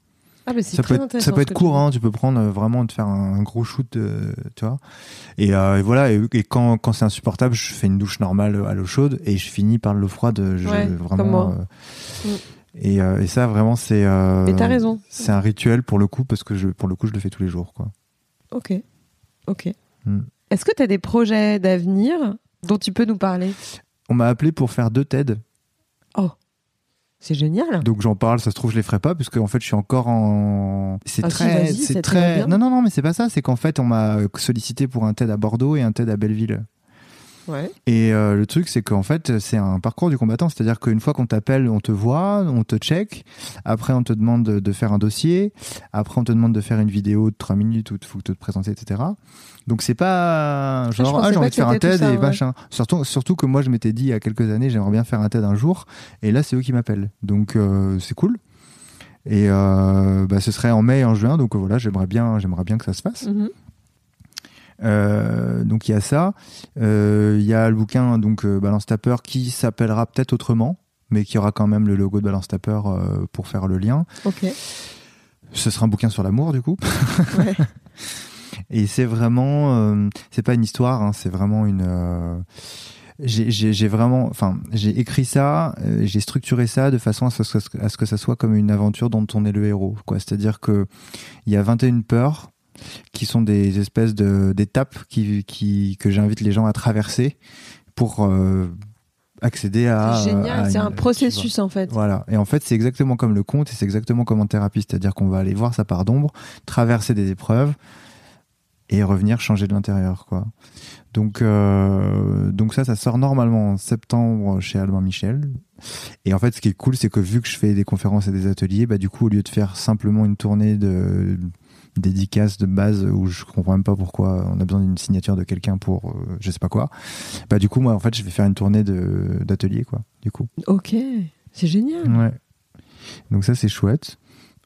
Ah, mais Ça peut être, ça peut court, tu hein, tu peux prendre euh, vraiment de faire un, gros shoot, euh, tu vois. Et, euh, et voilà, et, et quand, quand c'est insupportable, je fais une douche normale à l'eau chaude et je finis par l'eau froide. Je, Ouais, vraiment. comme moi. euh, Mm. et, euh, et ça, vraiment, c'est. t'as raison. C'est un rituel pour le coup parce que je, pour le coup, je le fais tous les jours, quoi. Ok. Ok. Mm. Est-ce que t'as des projets d'avenir dont tu peux nous parler? On m'a appelé pour faire deux TED. C'est génial. Donc j'en parle, ça se trouve je les ferai pas puisque en fait je suis encore en c'est Ah très c'est très. Non non non, mais c'est pas ça, c'est qu'en fait on m'a sollicité pour un TED à Bordeaux et un TED à Belleville. Ouais. Et euh, le truc, c'est qu'en fait, c'est un parcours du combattant. C'est-à-dire qu'une fois qu'on t'appelle, on te voit, on te check. Après, on te demande de, faire un dossier. Après, on te demande de faire une vidéo de 3 minutes où il faut te présenter, etc. Donc, c'est pas je genre, ah, j'ai envie de faire un TED ça, et ouais. machin. Surtout, surtout que moi, je m'étais dit il y a quelques années, j'aimerais bien faire un TED un jour. Et là, c'est eux qui m'appellent. Donc, euh, c'est cool. Et euh, bah, ce serait en mai et en juin. Donc, voilà, j'aimerais bien, j'aimerais bien que ça se fasse. Mhm. Euh, donc il y a ça. Euh, Il y a le bouquin donc euh, Balance Tapper qui s'appellera peut-être autrement, mais qui aura quand même le logo de Balance Tapper pour faire le lien. Ok. Ce sera un bouquin sur l'amour du coup. Ouais. Et c'est vraiment, c'est pas une histoire, hein, c'est vraiment une. j'ai- vraiment, enfin, j'ai écrit ça, euh, j'ai structuré ça de façon à ce, à ce que ça soit comme une aventure dont on est le héros, quoi. C'est-à-dire que il y a 21 peurs qui sont des espèces de d'étapes qui, qui que j'invite les gens à traverser pour euh, accéder à. C'est génial. C'est un processus en fait. voilà. Et en fait, c'est exactement comme le conte et c'est exactement comme en thérapie. C'est-à-dire qu'on va aller voir sa part d'ombre, traverser des épreuves et revenir changer de l'intérieur, quoi. Donc, euh, donc ça, ça sort normalement en septembre chez Albin Michel. Et en fait, ce qui est cool, c'est que vu que je fais des conférences et des ateliers, bah, du coup, au lieu de faire simplement une tournée de dédicaces de base où je comprends même pas pourquoi on a besoin d'une signature de quelqu'un pour euh, je sais pas quoi, bah, du coup, moi, en fait, je vais faire une tournée de, d'ateliers, quoi, du coup. Ok. C'est génial. Ouais. Donc ça c'est chouette.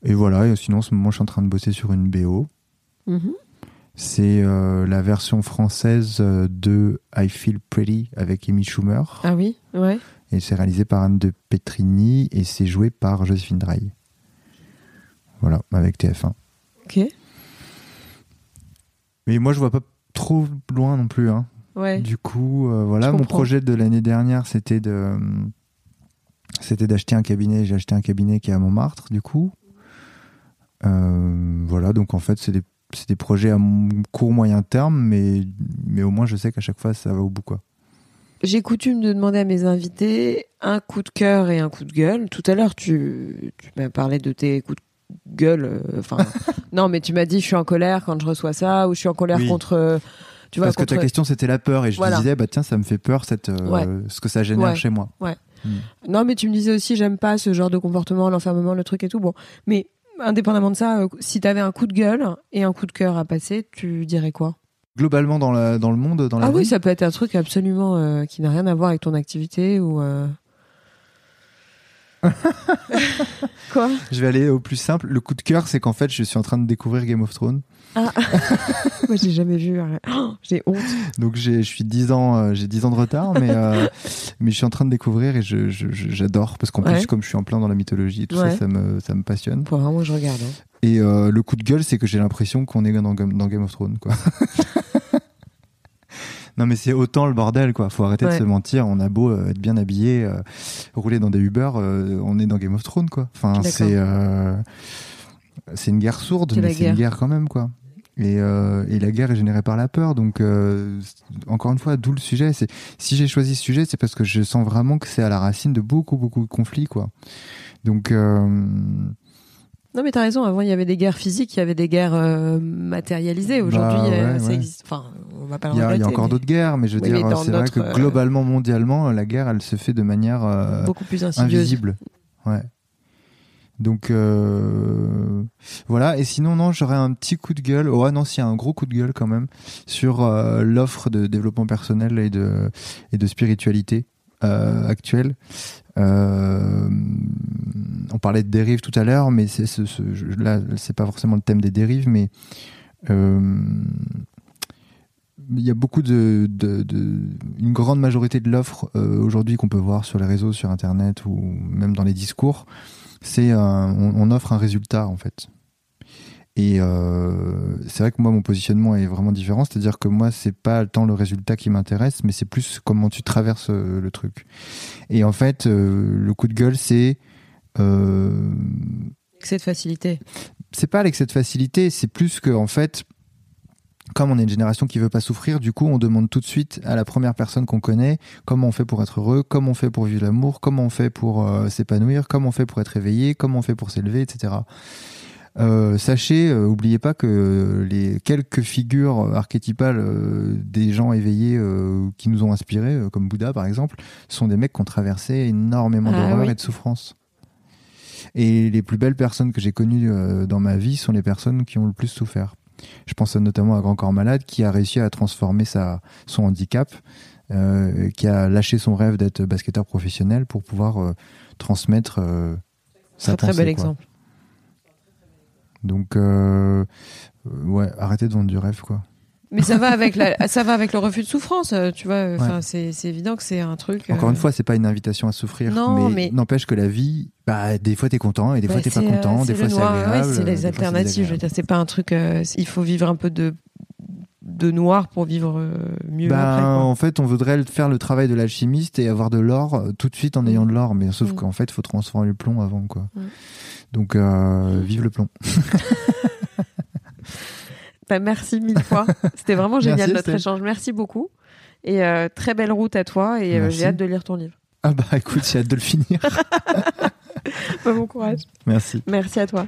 Et voilà, et sinon en ce moment je suis en train de bosser sur une BO. Mhm. C'est euh, la version française euh, de I Feel Pretty avec Amy Schumer. Ah oui. Ouais. Et c'est réalisé par Anne de Petrini et c'est joué par Joséphine Draille. Voilà, avec TF1. Ok. Mais moi je vois pas trop loin non plus. Hein. Ouais. Du coup, euh, voilà, mon projet de l'année dernière, c'était de, c'était d'acheter un cabinet. J'ai acheté un cabinet qui est à Montmartre, du coup. Euh, voilà, donc en fait, c'est des, c'est des projets à court moyen terme, mais, mais au moins je sais qu'à chaque fois ça va au bout, quoi. J'ai coutume de demander à mes invités un coup de cœur et un coup de gueule. Tout à l'heure, tu, tu m'as parlé de tes coups de gueule. euh, Enfin, non, mais tu m'as dit je suis en colère quand je reçois ça, ou je suis en colère Oui. contre. Tu vois, Parce que ta question c'était la peur, et je Voilà. te disais, bah tiens, ça me fait peur cette, euh, Ouais. ce que ça génère Ouais. chez moi. Non, mais tu me disais aussi j'aime pas ce genre de comportement, l'enfermement, le truc et tout. Bon, mais indépendamment de ça, euh, si t'avais un coup de gueule et un coup de cœur à passer, tu dirais quoi? Globalement dans, la, dans le monde, dans la Ah oui, ça peut être un truc absolument euh, qui n'a rien à voir avec ton activité ou. Quoi? Je vais aller au plus simple. Le coup de cœur, c'est qu'en fait, je suis en train de découvrir Game of Thrones. Moi, j'ai jamais vu. Oh, j'ai honte. Donc j'ai, je suis 10 ans, euh, j'ai 10 ans de retard, mais euh, mais je suis en train de découvrir et je, je- je- j'adore parce qu'en Ouais. plus comme je suis en plein dans la mythologie et tout Ouais. ça, ça me ça me passionne. Faut vraiment je regarde. hein. Et euh, le coup de gueule, c'est que j'ai l'impression qu'on est dans, Game- dans Game of Thrones, quoi. Non, mais c'est autant le bordel, quoi. Faut arrêter de se mentir. On a beau euh, être bien habillé, euh, rouler dans des Uber, euh, on est dans Game of Thrones, quoi. Enfin, c'est euh, c'est une guerre sourde, mais c'est une guerre. quand même, quoi. Et, euh, et la guerre est générée par la peur, donc euh, encore une fois, d'où le sujet. C'est si j'ai choisi ce sujet, c'est parce que je sens vraiment que c'est à la racine de beaucoup, beaucoup de conflits, quoi. Donc euh, Non, mais t'as raison. Avant, il y avait des guerres physiques, il y avait des guerres euh, matérialisées. Aujourd'hui, Bah, euh, ouais, ça ouais. existe. Enfin, on va pas il y, a- il y a encore mais d'autres guerres, mais je veux Oui, dire, c'est vrai que euh, globalement, mondialement, la guerre, elle se fait de manière euh, beaucoup plus insidieuse. invisible. Ouais. Donc euh, voilà. Et sinon, non, j'aurais un petit coup de gueule. Oh, ah non, s'il y a un gros coup de gueule quand même sur euh, l'offre de développement personnel et de et de spiritualité euh, actuelle. Euh, on parlait de dérives tout à l'heure, mais ce, là, c'est pas forcément le thème des dérives, mais euh, il y a beaucoup de, une grande majorité de l'offre euh, aujourd'hui qu'on peut voir sur les réseaux, sur Internet ou même dans les discours, c'est on offre un résultat en fait. Et euh, c'est vrai que moi mon positionnement est vraiment différent, c'est-à-dire que moi c'est pas tant le résultat qui m'intéresse, mais c'est plus comment tu traverses euh, le truc. Et en fait, euh, le coup de gueule c'est euh, Excès de facilité. c'est pas l'excès de facilité, c'est plus que en fait, comme on est une génération qui veut pas souffrir, du coup, on demande tout de suite à la première personne qu'on connaît comment on fait pour être heureux, comment on fait pour vivre l'amour, comment on fait pour s'épanouir, comment on fait pour être éveillé, comment on fait pour s'élever, etc. Euh, sachez, euh, oubliez pas que les quelques figures archétypales euh, des gens éveillés euh, qui nous ont inspirés, euh, comme Bouddha par exemple, sont des mecs qui ont traversé énormément Ah d'horreur oui. et de souffrance. Et les plus belles personnes que j'ai connues euh, dans ma vie sont les personnes qui ont le plus souffert. Je pense notamment à Grand Corps Malade qui a réussi à transformer sa, son handicap, euh, qui a lâché son rêve d'être basketteur professionnel pour pouvoir euh, transmettre euh, sa Très très bel quoi. exemple. Donc, euh, euh, ouais, arrêtez de vendre du rêve, quoi. Mais ça va avec la, ça va avec le refus de souffrance, euh, tu vois. Enfin, c'est, c'est évident que c'est un truc. Encore euh, une fois, c'est pas une invitation à souffrir, Non, mais, mais- n'empêche que la vie, bah, des fois t'es content et des bah, fois t'es pas euh, content, des c'est fois c'est agréable. Ouais, c'est les fois, alternatives. Je veux désagréable. dire, c'est pas un truc. euh, il faut vivre un peu de de noir pour vivre mieux Ben, après. quoi. en fait, on voudrait faire le travail de l'alchimiste et avoir de l'or tout de suite en ayant de l'or, mais sauf Mm. qu'en fait, il faut transformer le plomb avant, quoi. Mm. Donc, euh, vive le plomb. Bah, merci mille fois. C'était vraiment génial Merci, notre échange. Merci beaucoup. Et euh, très belle route à toi. Et euh, j'ai hâte de lire ton livre. Ah bah écoute, j'ai hâte de le finir. Bah, bon courage. Merci. Merci à toi.